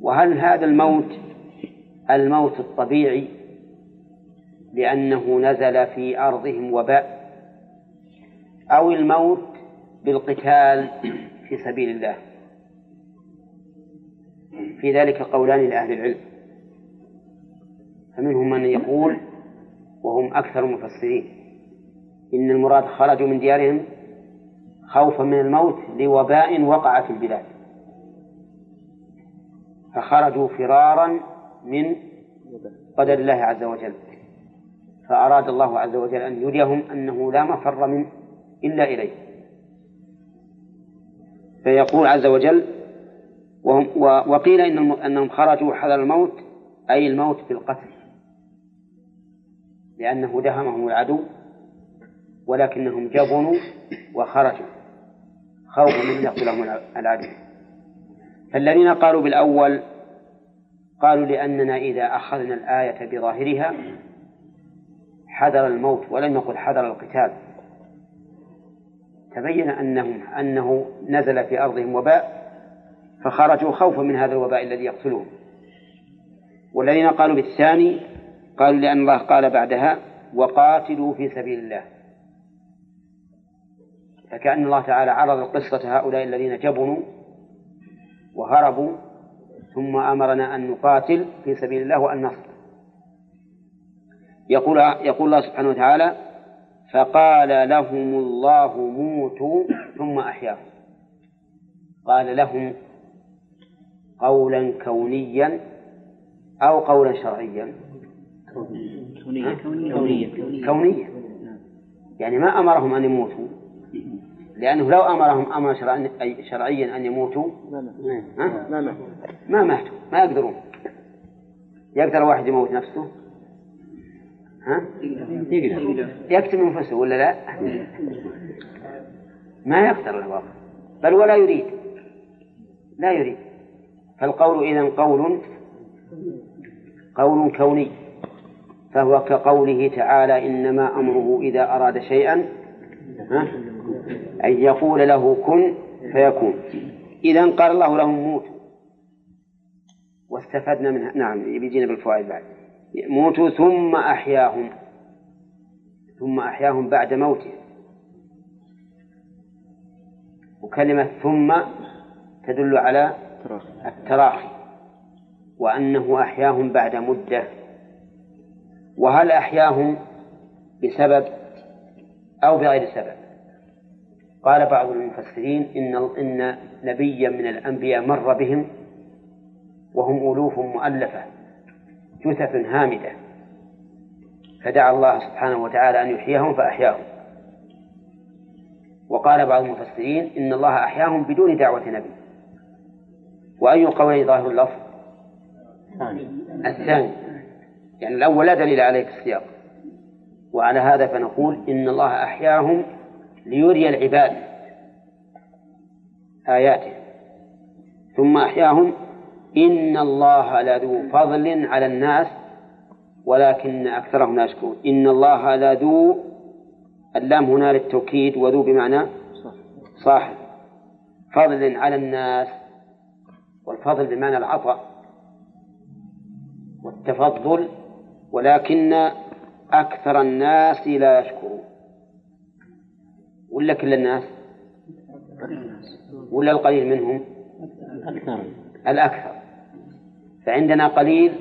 وهل هذا الموت الموت الطبيعي لأنه نزل في أرضهم وباء أو الموت بالقتال في سبيل الله. في ذلك قولان لأهل العلم. فمنهم من يقول وهم أكثر المفسرين إن المراد خرجوا من ديارهم خوفا من الموت لوباء وقع في البلاد. فخرجوا فرارا من قدر الله عز وجل. فأراد الله عز وجل أن يريهم أنه لا مفر منه إلا إليه. فيقول عز وجل وهم وقيل أنهم خرجوا حذر الموت أي الموت بالقتل لأنه دهمهم العدو ولكنهم جبنوا وخرجوا. خوفا من يقتلهم العدو. فالذين قالوا بالأول قالوا لأننا إذا أخذنا الآية بظاهرها حذر الموت ولم يقل حذر القتال. تبين أنهم أنه نزل في أرضهم وباء فخرجوا خوفا من هذا الوباء الذي يقتلهم والذين قالوا بالثاني قالوا لأن الله قال بعدها وقاتلوا في سبيل الله. فكأن الله تعالى عرض قصة هؤلاء الذين جبنوا وهربوا ثم أمرنا أن نقاتل في سبيل الله وأن نصبر يقول يقول الله سبحانه وتعالى فقال لهم الله موتوا ثم أحياهم. قال لهم قولا كونيا أو قولا شرعيا. كونيا كونيا. كونيا. كونيا. يعني ما أمرهم أن يموتوا. لأنه لو أمرهم أمر شرعيا أن يموتوا؟ ما ما ما ماتوا ما يقدرون. يقدر واحد يموت نفسه؟ يقدر. يقتل نفسه ولا لا؟ ما يقدر الواقع بل ولا يريد. لا يريد. فالقول إذا قول قول كوني. فهو كقوله تعالى إنما أمره إذا أراد شيئا؟ أن يقول له كن فيكون. إذا قال الله لهم موتوا واستفدنا منها. نعم بيجينا بالفوائد بعد. موتوا ثم أحياهم ثم أحياهم بعد موته. وكلمة ثم تدل على التراخي. وأنه أحياهم بعد مدة. وهل أحياهم بسبب أو بغير سبب؟ قال بعض المفسرين إن إن نبيا من الأنبياء مر بهم وهم ألوف مؤلفة. جثث هامدة. فدعا الله سبحانه وتعالى أن يحييهم فأحياهم. وقال بعض المفسرين إن الله أحياهم بدون دعوة نبي. وأي قولين ظاهر اللفظ؟ الثاني. يعني الأول لا دليل عليه في السياق. وعلى هذا فنقول إن الله أحياهم ليري العباد. آياته. ثم أحياهم إن الله لذو فضل على الناس ولكن أكثرهم لا يشكرون. إن الله لذو اللام هنا للتوكيد وذو بمعنى صاحب. فضل على الناس والفضل بمعنى العطاء والتفضل ولكن أكثر الناس لا يشكرون. ولا كل الناس؟ ولا القليل منهم؟ أكثر الأكثر. فعندنا قليل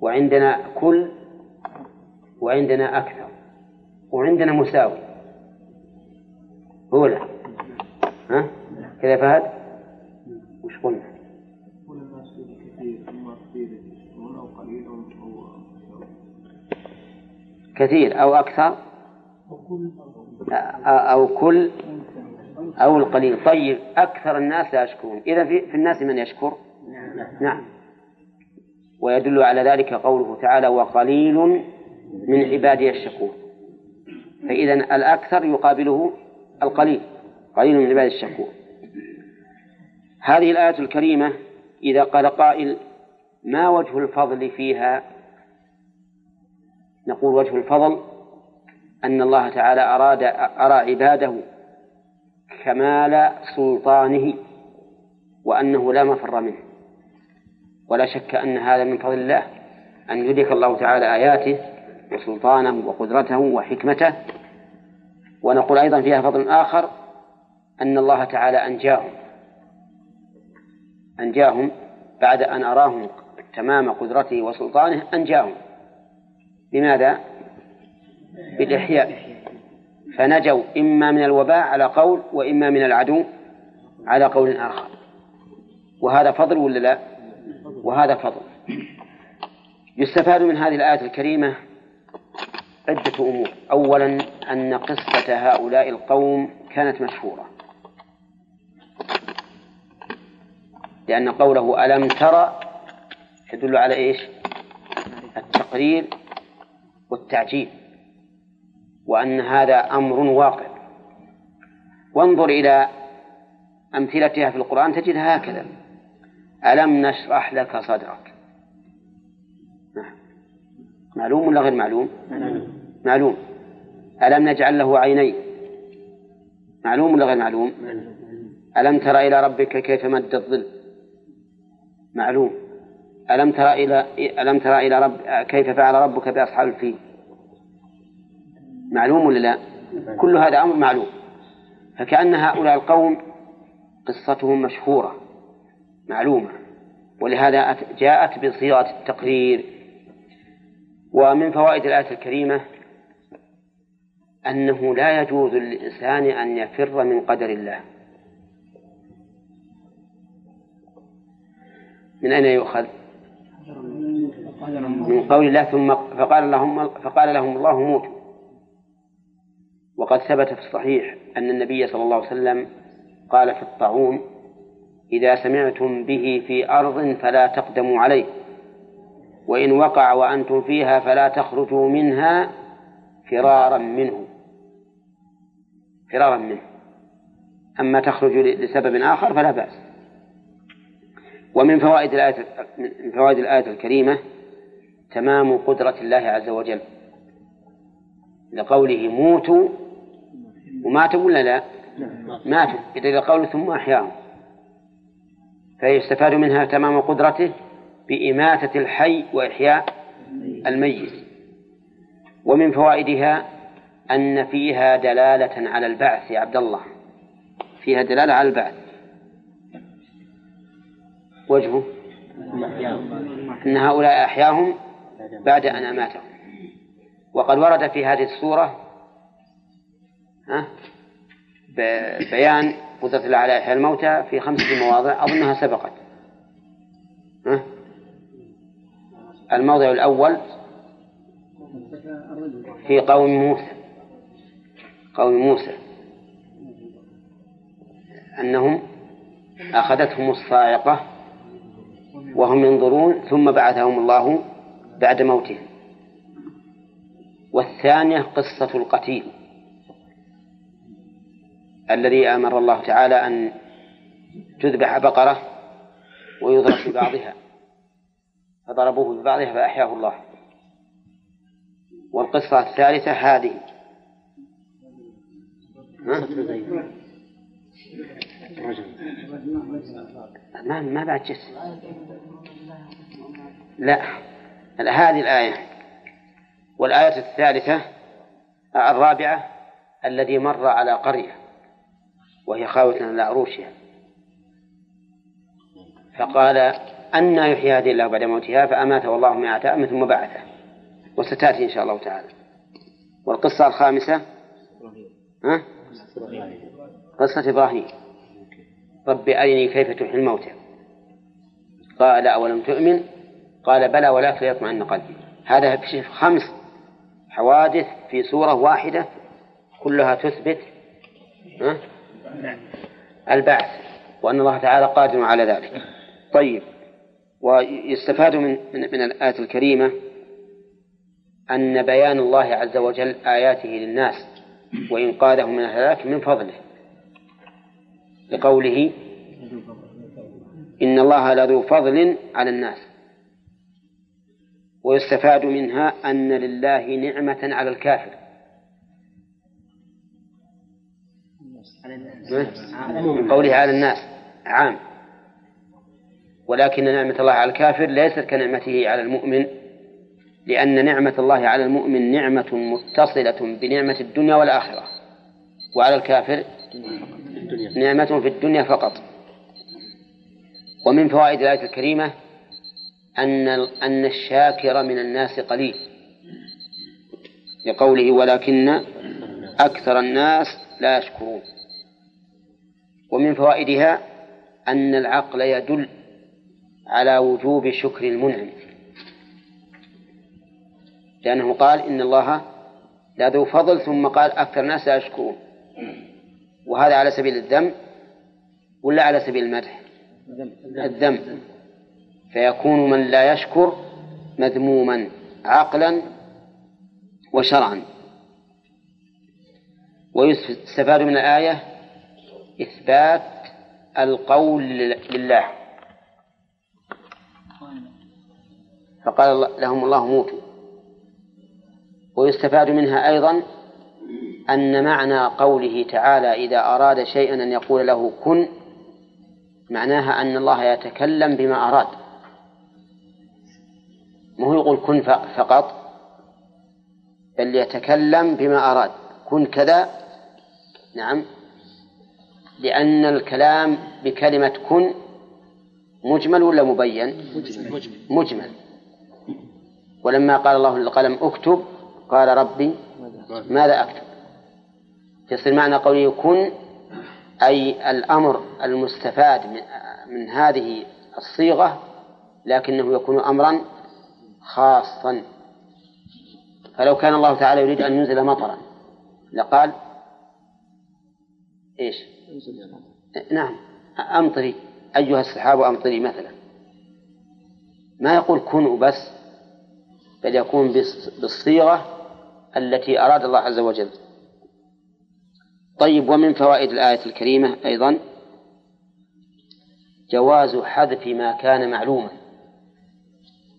وعندنا كل وعندنا أكثر وعندنا مساوي. هو ها؟ كذا فهد؟ وش قلنا؟ كثير أو أكثر؟ أو كل أو القليل. طيب أكثر الناس لا يشكرون. إذا في الناس من يشكر؟ نعم. ويدل على ذلك قوله تعالى وقليل من عبادي الشكور فإذا الأكثر يقابله القليل قليل من عبادي الشكور. هذه الآية الكريمة إذا قال قائل ما وجه الفضل فيها؟ نقول وجه الفضل أن الله تعالى أراد أرى عباده كمال سلطانه وأنه لا مفر منه. ولا شك أن هذا من فضل الله أن يدرك الله تعالى آياته وسلطانه وقدرته وحكمته ونقول أيضا فيها فضل آخر أن الله تعالى أنجاهم أنجاهم بعد أن أراهم تمام قدرته وسلطانه أنجاهم بماذا؟ بالإحياء فنجوا إما من الوباء على قول وإما من العدو على قول آخر وهذا فضل ولا لا؟ وهذا فضل. يستفاد من هذه الآية الكريمة عدة أمور. أولا أن قصة هؤلاء القوم كانت مشهورة. لأن قوله ألم ترى يدل على إيش؟ التقرير والتعجيل. وأن هذا أمر واقع. وانظر إلى أمثلتها في القرآن تجدها هكذا. ألم نشرح لك صدرك؟ نعم. معلوم ولا غير معلوم؟ معلوم. ألم نجعل له عينين؟ معلوم ولا غير معلوم؟ ألم ترى إلى ربك كيف مد الظل؟ معلوم. ألم ترى إلى ألم ترى إلى رب كيف فعل ربك بأصحاب الفيل؟ معلوم ولا لا؟ كل هذا أمر معلوم. فكأن هؤلاء القوم قصتهم مشهورة. معلومة. ولهذا جاءت بصيغة التقرير. ومن فوائد الآية الكريمة أنه لا يجوز للإنسان أن يفر من قدر الله. من أين يؤخذ؟ من قول الله ثم فقال لهم فقال لهم الله موتوا وقد ثبت في الصحيح أن النبي صلى الله عليه وسلم قال في الطاعون إذا سمعتم به في أرض فلا تقدموا عليه وإن وقع وأنتم فيها فلا تخرجوا منها فرارا منه فرارا منه. أما تخرج لسبب آخر فلا بأس. ومن فوائد الآية من فوائد الآية الكريمة تمام قدرة الله عز وجل. لقوله موتوا وماتوا ولا لا؟ ماتوا. إذا قوله ثم أحياهم. فيستفاد منها تمام قدرته بإماتة الحي وإحياء الميت. ومن فوائدها أن فيها دلالة على البعث يا عبد الله. فيها دلالة على البعث. وجهه؟ أن هؤلاء أحياهم بعد أن أماتهم. وقد ورد في هذه السورة بيان قدرة الله على إحياء الموتى في خمسة مواضع أظنها سبقت. الموضع الأول في قوم موسى. قوم موسى. أنهم أخذتهم الصاعقة وهم ينظرون ثم بعثهم الله بعد موتهم. والثانية قصة القتيل. الذي أمر الله تعالى أن تذبح بقرة ويضرب ببعضها فضربوه ببعضها فأحياه الله. والقصة الثالثة هذه. ما ما بعد جس. لا. هذه الآية. والآية الثالثة الرابعة الذي مر على قرية. وهي خاوية على عروشها فقال أن يحيي هذه الله بعد موتها فأماته الله مئة عام ثم بعثه. وستأتي إن شاء الله تعالى. والقصة الخامسة؟ ها؟ قصة إبراهيم. رب أرني كيف تحيي الموتى. قال أولم تؤمن؟ قال بلى ولكن ليطمئن قلبي. هذا في خمس حوادث في سورة واحدة كلها تثبت البعث وأن الله تعالى قادر على ذلك. طيب ويستفاد من من, الآية الكريمة أن بيان الله عز وجل آياته للناس وإنقاذهم من الهلاك من فضله. لقوله إن الله لذو فضل على الناس. ويستفاد منها أن لله نعمة على الكافر. قوله على الناس عام. ولكن نعمة الله على الكافر ليست كنعمته على المؤمن لأن نعمة الله على المؤمن نعمة متصلة بنعمة الدنيا والآخرة. وعلى الكافر نعمة في الدنيا فقط. ومن فوائد الآية الكريمة أن أن الشاكر من الناس قليل. لقوله ولكن أكثر الناس لا يشكرون. ومن فوائدها أن العقل يدل على وجوب شكر المنعم. لأنه قال إن الله لذو فضل ثم قال أكثر الناس لا يشكرون. وهذا على سبيل الذم ولا على سبيل المدح؟ الذم. فيكون من لا يشكر مذموما عقلا وشرعا. ويستفاد من الآية إثبات القول لله. فقال لهم الله موتوا. ويستفاد منها أيضا أن معنى قوله تعالى إذا أراد شيئا أن يقول له كن معناها أن الله يتكلم بما أراد. مو يقول كن فقط بل يتكلم بما أراد. كن كذا نعم لأن الكلام بكلمة كن مجمل ولا مبين؟ مجمل, مجمل. ولما قال الله للقلم اكتب قال ربي ماذا أكتب؟ يصير معنى قوله كن أي الأمر المستفاد من هذه الصيغة لكنه يكون أمرا خاصا. فلو كان الله تعالى يريد أن ينزل مطرا لقال إيش؟ نعم. أمطري. أيها السحاب أمطري مثلا. ما يقول كن وبس بل يكون بالصيغة التي أراد الله عز وجل. طيب ومن فوائد الآية الكريمة أيضا جواز حذف ما كان معلوما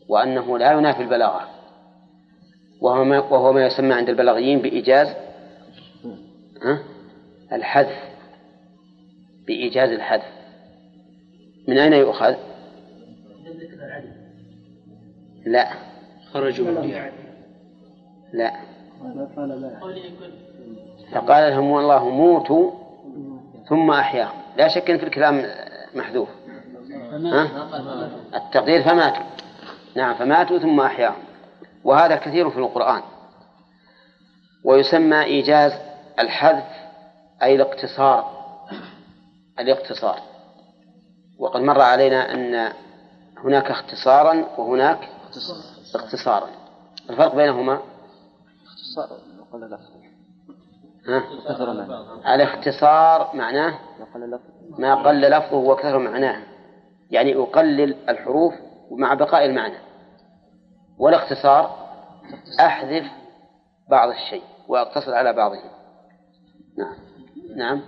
وأنه لا ينافي البلاغة. وهو ما, وهو ما يسمى عند البلاغيين بإيجاز الحذف. بإيجاز الحذف. من أين يؤخذ؟ لا. خرجوا من لا. فقال لهم الله موتوا ثم أحياهم لا شك أن في الكلام محذوف. ها؟ التقدير فماتوا. نعم فماتوا ثم أحياهم وهذا كثير في القرآن. ويسمى إيجاز الحذف أي الاقتصار. الاقتصار. وقد مر علينا أن هناك اختصارا وهناك اختصارا الفرق بينهما؟ اختصار. وقل ها؟ الاختصار معناه ما قل لفظه وكثر معناه. يعني أقلل الحروف مع بقاء المعنى. والاختصار أحذف بعض الشيء وأقتصر على بعضه. نعم. نعم.